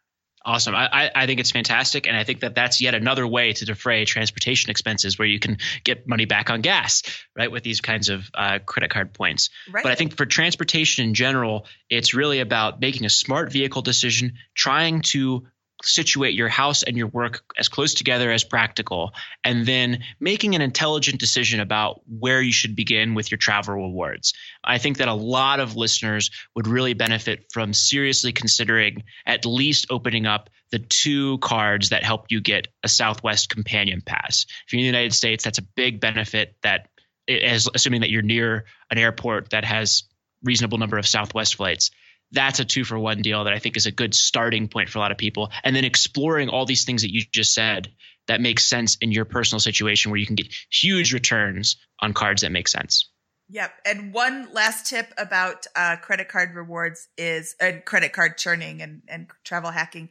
Awesome. I, I think it's fantastic. And I think that that's yet another way to defray transportation expenses where you can get money back on gas, right, with these kinds of uh, credit card points. Right. But I think for transportation in general, it's really about making a smart vehicle decision, trying to situate your house and your work as close together as practical, and then making an intelligent decision about where you should begin with your travel rewards. I think that a lot of listeners would really benefit from seriously considering at least opening up the two cards that help you get a Southwest Companion Pass. If you're in the United States, that's a big benefit that is assuming that you're near an airport that has reasonable number of Southwest flights that's a two for one deal that I think is a good starting point for a lot of people. And then exploring all these things that you just said that makes sense in your personal situation where you can get huge returns on cards that make sense. Yep. And one last tip about uh, credit card rewards is uh, credit card churning and, and travel hacking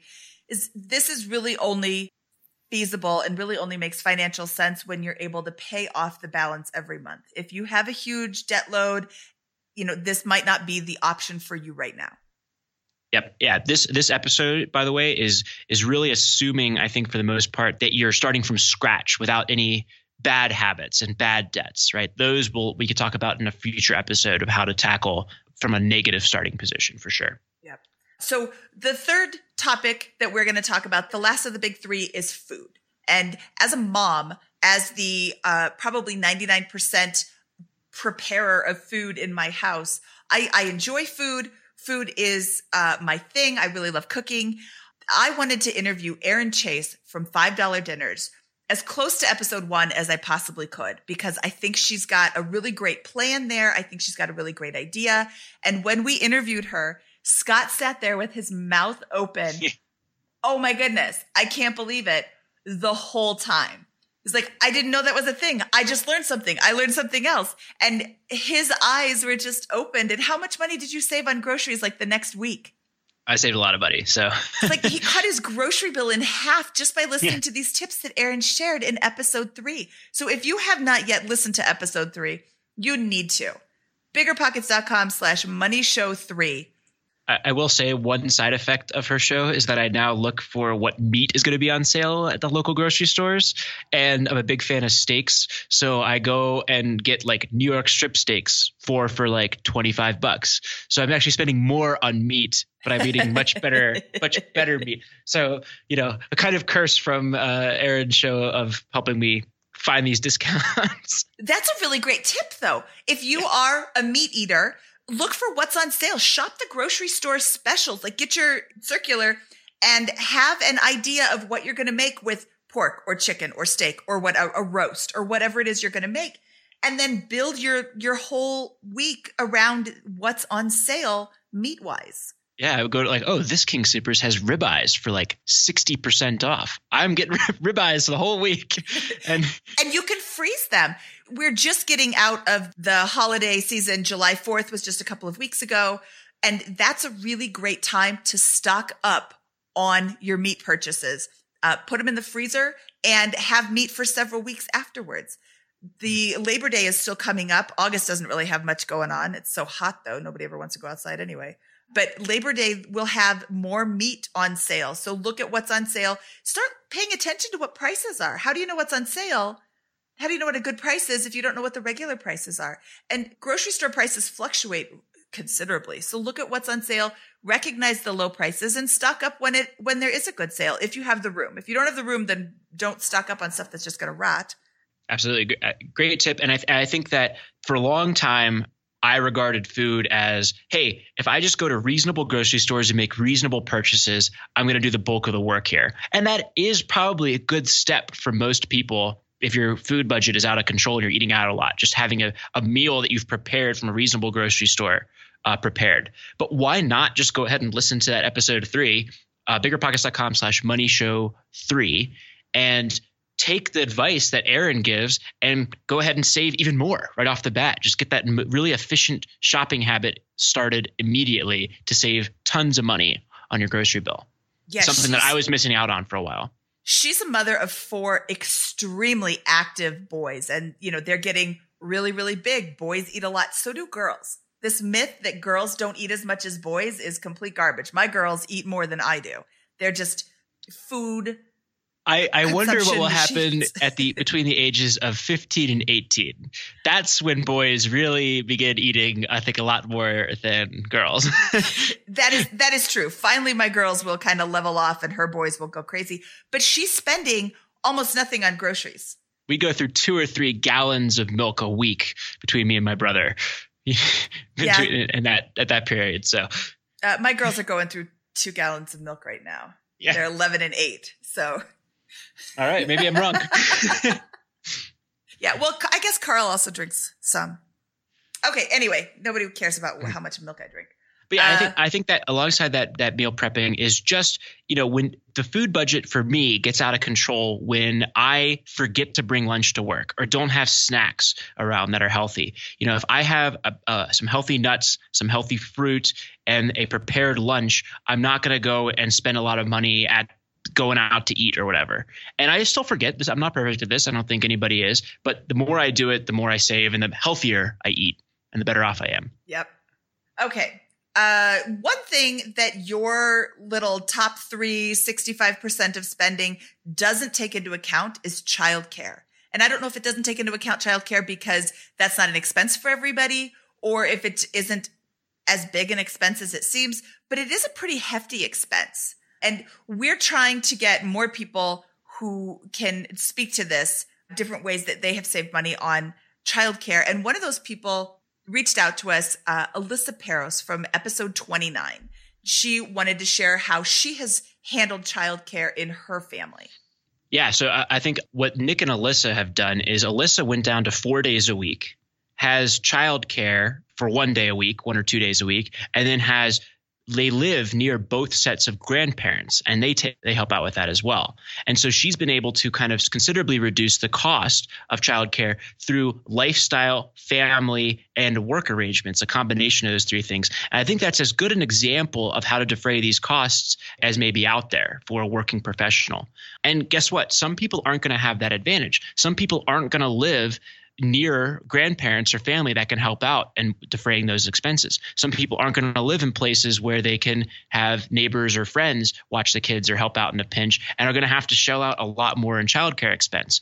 is this is really only feasible and really only makes financial sense when you're able to pay off the balance every month. If you have a huge debt load you know, this might not be the option for you right now. Yep. Yeah. This this episode, by the way, is is really assuming, I think, for the most part, that you're starting from scratch without any bad habits and bad debts, right? Those will we could talk about in a future episode of how to tackle from a negative starting position for sure. Yep. So the third topic that we're going to talk about, the last of the big three, is food. And as a mom, as the uh, probably 99% preparer of food in my house. I, I enjoy food. Food is uh, my thing. I really love cooking. I wanted to interview Erin Chase from $5 Dinners as close to episode one as I possibly could because I think she's got a really great plan there. I think she's got a really great idea. And when we interviewed her, Scott sat there with his mouth open. oh my goodness. I can't believe it the whole time. He's like, I didn't know that was a thing. I just learned something. I learned something else. And his eyes were just opened. And how much money did you save on groceries like the next week? I saved a lot of money. So like he cut his grocery bill in half just by listening yeah. to these tips that Erin shared in episode three. So if you have not yet listened to episode three, you need to. Biggerpockets.com slash money show three I, will say one side effect of her show is that I now look for what meat is going to be on sale at the local grocery stores. And I'm a big fan of steaks. So I go and get like New York strip steaks, four for like 25 bucks. So I'm actually spending more on meat, but I'm eating much better, much better meat. So, you know, a kind of curse from uh, Erin's show of helping me find these discounts. That's a really great tip, though. If you are a meat eater, look for what's on sale. Shop the grocery store specials. Like get your circular and have an idea of what you're going to make with pork or chicken or steak or what a, a roast or whatever it is you're going to make. And then build your your whole week around what's on sale meat wise. Yeah, I would go to like, oh, this King Soopers has ribeyes for like 60% off. I'm getting ribeyes the whole week. And and you can freeze them we're just getting out of the holiday season. July 4th was just a couple of weeks ago. And that's a really great time to stock up on your meat purchases. Uh, put them in the freezer and have meat for several weeks afterwards. The Labor Day is still coming up. August doesn't really have much going on. It's so hot though. Nobody ever wants to go outside anyway. But Labor Day will have more meat on sale. So look at what's on sale. Start paying attention to what prices are. How do you know what's on sale? How do you know what a good price is if you don't know what the regular prices are? And grocery store prices fluctuate considerably. So look at what's on sale, recognize the low prices and stock up when it when there is a good sale if you have the room. If you don't have the room then don't stock up on stuff that's just going to rot. Absolutely uh, great tip and I I think that for a long time I regarded food as, hey, if I just go to reasonable grocery stores and make reasonable purchases, I'm going to do the bulk of the work here. And that is probably a good step for most people if your food budget is out of control and you're eating out a lot, just having a, a meal that you've prepared from a reasonable grocery store uh, prepared. But why not just go ahead and listen to that episode three, uh, biggerpockets.com slash money show three, and take the advice that Erin gives and go ahead and save even more right off the bat. Just get that really efficient shopping habit started immediately to save tons of money on your grocery bill. Yeah, Something that I was missing out on for a while. She's a mother of four extremely active boys, and you know, they're getting really, really big. Boys eat a lot, so do girls. This myth that girls don't eat as much as boys is complete garbage. My girls eat more than I do. They're just food I, I wonder what will happen at the between the ages of 15 and 18. That's when boys really begin eating, I think, a lot more than girls. that is that is true. Finally, my girls will kind of level off, and her boys will go crazy. But she's spending almost nothing on groceries. We go through two or three gallons of milk a week between me and my brother. yeah. in that at that period. So, uh, my girls are going through two gallons of milk right now. Yeah. They're 11 and 8. So all right, maybe I'm wrong. yeah, well, I guess Carl also drinks some. Okay, anyway, nobody cares about how much milk I drink. But yeah, uh, I think I think that alongside that that meal prepping is just you know when the food budget for me gets out of control when I forget to bring lunch to work or don't have snacks around that are healthy. You know, if I have a, uh, some healthy nuts, some healthy fruit, and a prepared lunch, I'm not going to go and spend a lot of money at going out to eat or whatever. And I still forget this. I'm not perfect at this. I don't think anybody is. But the more I do it, the more I save and the healthier I eat and the better off I am. Yep. Okay. Uh, one thing that your little top three, 65% of spending doesn't take into account is childcare. And I don't know if it doesn't take into account childcare because that's not an expense for everybody or if it isn't as big an expense as it seems, but it is a pretty hefty expense. And we're trying to get more people who can speak to this different ways that they have saved money on childcare. And one of those people reached out to us, uh, Alyssa Peros from episode 29. She wanted to share how she has handled childcare in her family. Yeah, so I think what Nick and Alyssa have done is Alyssa went down to four days a week, has childcare for one day a week, one or two days a week, and then has they live near both sets of grandparents and they t- they help out with that as well. And so she's been able to kind of considerably reduce the cost of childcare through lifestyle, family, and work arrangements, a combination of those three things. And I think that's as good an example of how to defray these costs as maybe out there for a working professional. And guess what? Some people aren't going to have that advantage. Some people aren't going to live near grandparents or family that can help out and defraying those expenses. Some people aren't going to live in places where they can have neighbors or friends watch the kids or help out in a pinch and are going to have to shell out a lot more in childcare expense.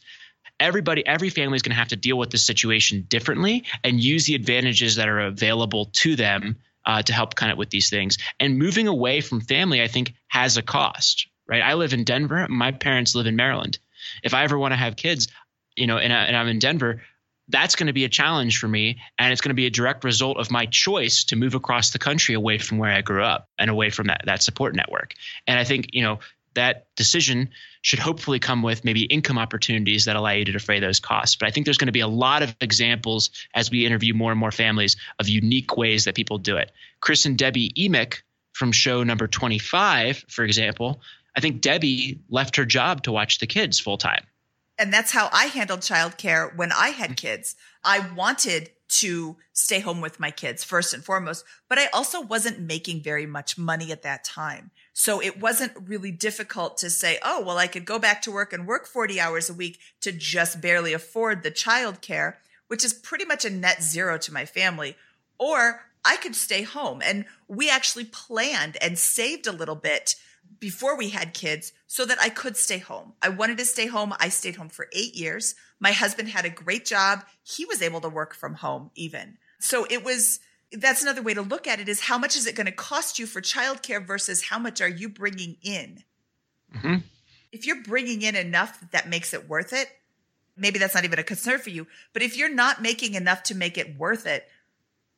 Everybody, every family is going to have to deal with this situation differently and use the advantages that are available to them uh, to help kind of with these things. And moving away from family, I think, has a cost, right? I live in Denver. My parents live in Maryland. If I ever want to have kids, you know, and, I, and I'm in Denver, that's going to be a challenge for me and it's going to be a direct result of my choice to move across the country away from where i grew up and away from that, that support network. And i think you know that decision should hopefully come with maybe income opportunities that allow you to defray those costs. But i think there's going to be a lot of examples as we interview more and more families of unique ways that people do it. Chris and debbie emick from show number 25 for example i think debbie left her job to watch the kids full time and that's how I handled childcare when I had mm. kids. I wanted to stay home with my kids first and foremost, but I also wasn't making very much money at that time. So it wasn't really difficult to say, oh, well, I could go back to work and work 40 hours a week to just barely afford the childcare, which is pretty much a net zero to my family. Or I could stay home. And we actually planned and saved a little bit before we had kids so that I could stay home. I wanted to stay home. I stayed home for eight years. My husband had a great job. He was able to work from home even. So it was, that's another way to look at it is how much is it going to cost you for childcare versus how much are you bringing in? Mm-hmm. If you're bringing in enough that, that makes it worth it, maybe that's not even a concern for you. But if you're not making enough to make it worth it,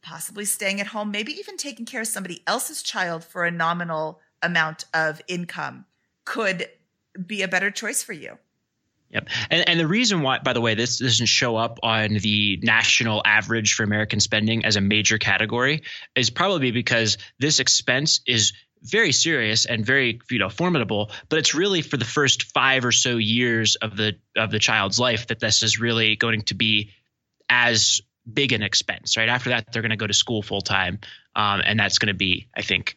possibly staying at home, maybe even taking care of somebody else's child for a nominal amount of income could be a better choice for you. Yep. And, and the reason why, by the way, this doesn't show up on the national average for American spending as a major category is probably because this expense is very serious and very you know formidable but it's really for the first 5 or so years of the of the child's life that this is really going to be as big an expense right after that they're going to go to school full time um, and that's going to be i think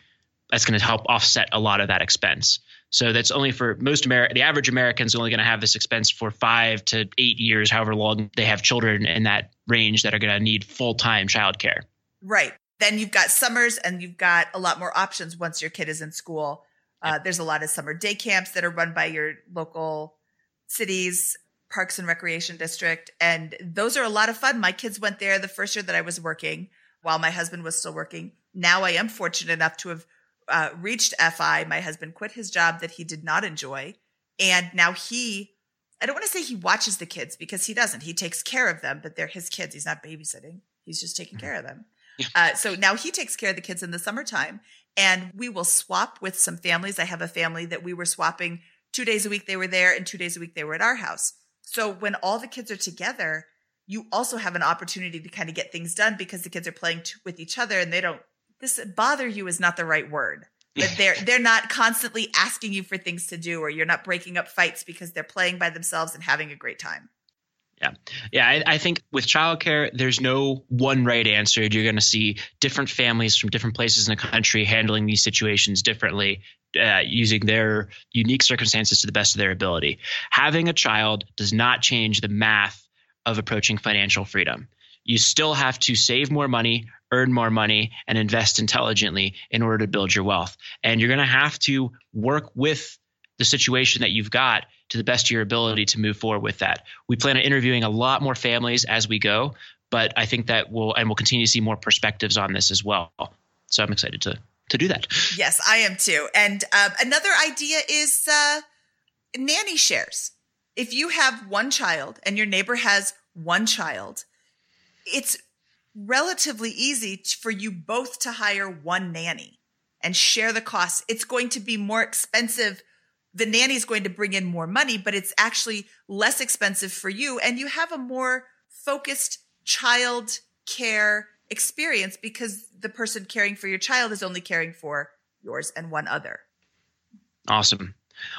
that's going to help offset a lot of that expense so that's only for most American. The average American is only going to have this expense for five to eight years, however long they have children in that range that are going to need full time childcare. Right. Then you've got summers, and you've got a lot more options once your kid is in school. Uh, there's a lot of summer day camps that are run by your local cities, parks and recreation district, and those are a lot of fun. My kids went there the first year that I was working, while my husband was still working. Now I am fortunate enough to have uh, reached FI. My husband quit his job that he did not enjoy. And now he, I don't want to say he watches the kids because he doesn't. He takes care of them, but they're his kids. He's not babysitting, he's just taking care of them. Uh, so now he takes care of the kids in the summertime. And we will swap with some families. I have a family that we were swapping two days a week, they were there, and two days a week, they were at our house. So when all the kids are together, you also have an opportunity to kind of get things done because the kids are playing t- with each other and they don't this bother you is not the right word but they're they're not constantly asking you for things to do or you're not breaking up fights because they're playing by themselves and having a great time. Yeah. Yeah i, I think with childcare there's no one right answer. You're going to see different families from different places in the country handling these situations differently uh, using their unique circumstances to the best of their ability. Having a child does not change the math of approaching financial freedom. You still have to save more money earn more money and invest intelligently in order to build your wealth. And you're going to have to work with the situation that you've got to the best of your ability to move forward with that. We plan on interviewing a lot more families as we go, but I think that we'll and we'll continue to see more perspectives on this as well. So I'm excited to to do that. Yes, I am too. And um, another idea is uh, nanny shares. If you have one child and your neighbor has one child, it's relatively easy for you both to hire one nanny and share the costs. It's going to be more expensive. The nanny is going to bring in more money, but it's actually less expensive for you. And you have a more focused child care experience because the person caring for your child is only caring for yours and one other. Awesome.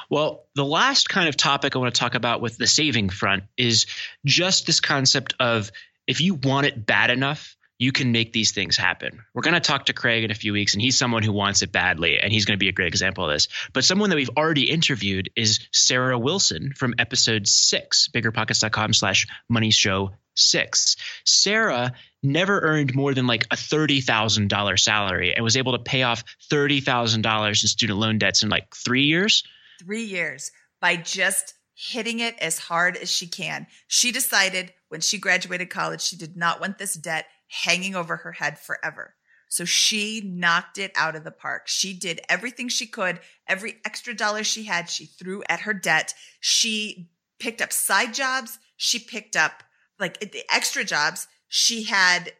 Well, the last kind of topic I want to talk about with the saving front is just this concept of if you want it bad enough, you can make these things happen. We're going to talk to Craig in a few weeks, and he's someone who wants it badly, and he's going to be a great example of this. But someone that we've already interviewed is Sarah Wilson from episode six, biggerpockets.com slash money show six. Sarah never earned more than like a $30,000 salary and was able to pay off $30,000 in student loan debts in like three years. Three years by just hitting it as hard as she can. She decided when she graduated college, she did not want this debt hanging over her head forever. So she knocked it out of the park. She did everything she could. Every extra dollar she had, she threw at her debt. She picked up side jobs. She picked up like the extra jobs. She had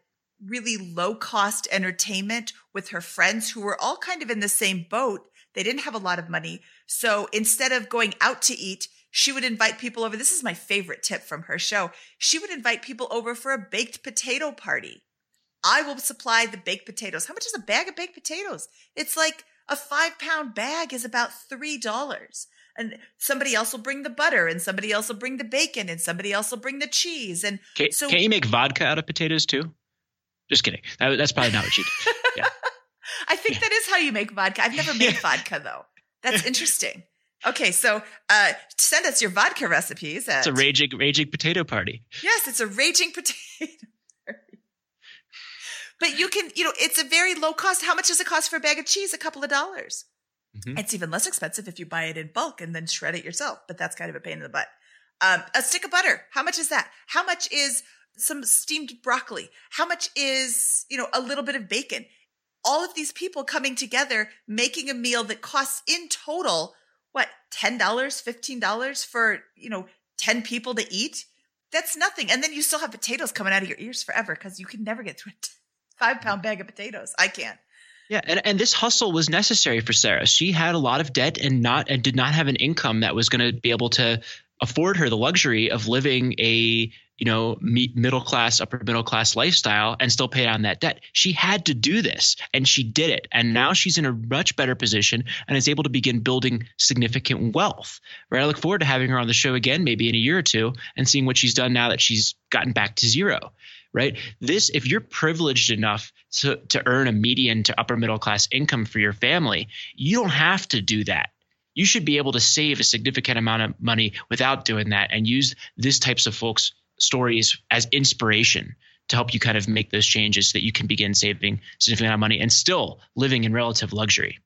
really low cost entertainment with her friends who were all kind of in the same boat. They didn't have a lot of money. So instead of going out to eat, she would invite people over. This is my favorite tip from her show. She would invite people over for a baked potato party. I will supply the baked potatoes. How much is a bag of baked potatoes? It's like a five pound bag is about $3. And somebody else will bring the butter and somebody else will bring the bacon and somebody else will bring the cheese. And can, so, can you make vodka out of potatoes too? Just kidding. That, that's probably not what she did. Yeah. I think yeah. that is how you make vodka. I've never made yeah. vodka though. That's interesting. Okay, so uh, send us your vodka recipes. At, it's a raging, raging potato party. Yes, it's a raging potato party. But you can, you know, it's a very low cost. How much does it cost for a bag of cheese? A couple of dollars. Mm-hmm. It's even less expensive if you buy it in bulk and then shred it yourself, but that's kind of a pain in the butt. Um, a stick of butter. How much is that? How much is some steamed broccoli? How much is, you know, a little bit of bacon? All of these people coming together, making a meal that costs in total, what, $10, $15 for, you know, 10 people to eat? That's nothing. And then you still have potatoes coming out of your ears forever because you can never get through a five pound bag of potatoes. I can't. Yeah, and, and this hustle was necessary for Sarah. She had a lot of debt and not and did not have an income that was going to be able to afford her the luxury of living a you know middle class upper middle class lifestyle and still pay down that debt. She had to do this and she did it. And now she's in a much better position and is able to begin building significant wealth right? I look forward to having her on the show again maybe in a year or two and seeing what she's done now that she's gotten back to zero right? This if you're privileged enough to, to earn a median to upper middle class income for your family you don't have to do that. You should be able to save a significant amount of money without doing that and use these types of folks stories as inspiration to help you kind of make those changes so that you can begin saving significant amount of money and still living in relative luxury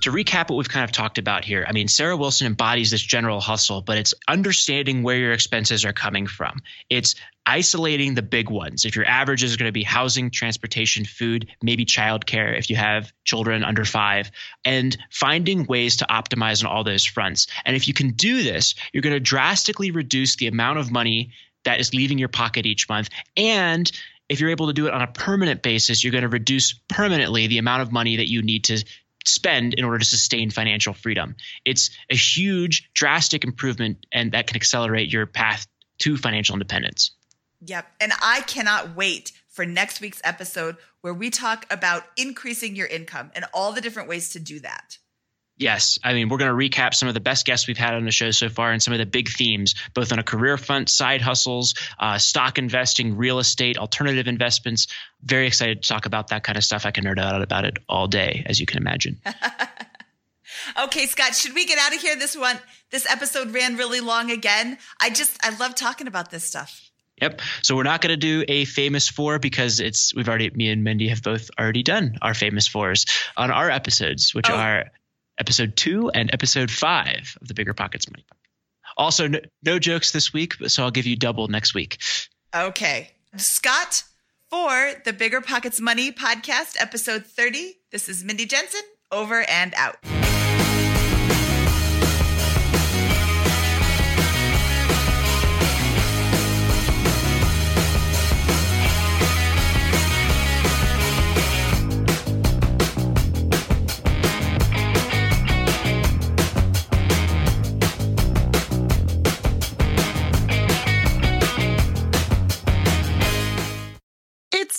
to recap what we've kind of talked about here, I mean, Sarah Wilson embodies this general hustle, but it's understanding where your expenses are coming from. It's isolating the big ones. If your average is going to be housing, transportation, food, maybe childcare if you have children under five, and finding ways to optimize on all those fronts. And if you can do this, you're going to drastically reduce the amount of money that is leaving your pocket each month. And if you're able to do it on a permanent basis, you're going to reduce permanently the amount of money that you need to spend in order to sustain financial freedom. It's a huge, drastic improvement, and that can accelerate your path to financial independence. Yep. And I cannot wait for next week's episode where we talk about increasing your income and all the different ways to do that. Yes. I mean, we're going to recap some of the best guests we've had on the show so far and some of the big themes, both on a career front, side hustles, uh, stock investing, real estate, alternative investments. Very excited to talk about that kind of stuff. I can nerd out about it all day, as you can imagine. okay, Scott, should we get out of here? This one, this episode ran really long again. I just, I love talking about this stuff. Yep. So we're not going to do a famous four because it's we've already me and Mindy have both already done our famous fours on our episodes, which oh. are episode two and episode five of the Bigger Pockets Money Podcast. Also, no, no jokes this week, so I'll give you double next week. Okay. Scott, for the Bigger Pockets Money Podcast, episode 30, this is Mindy Jensen, over and out.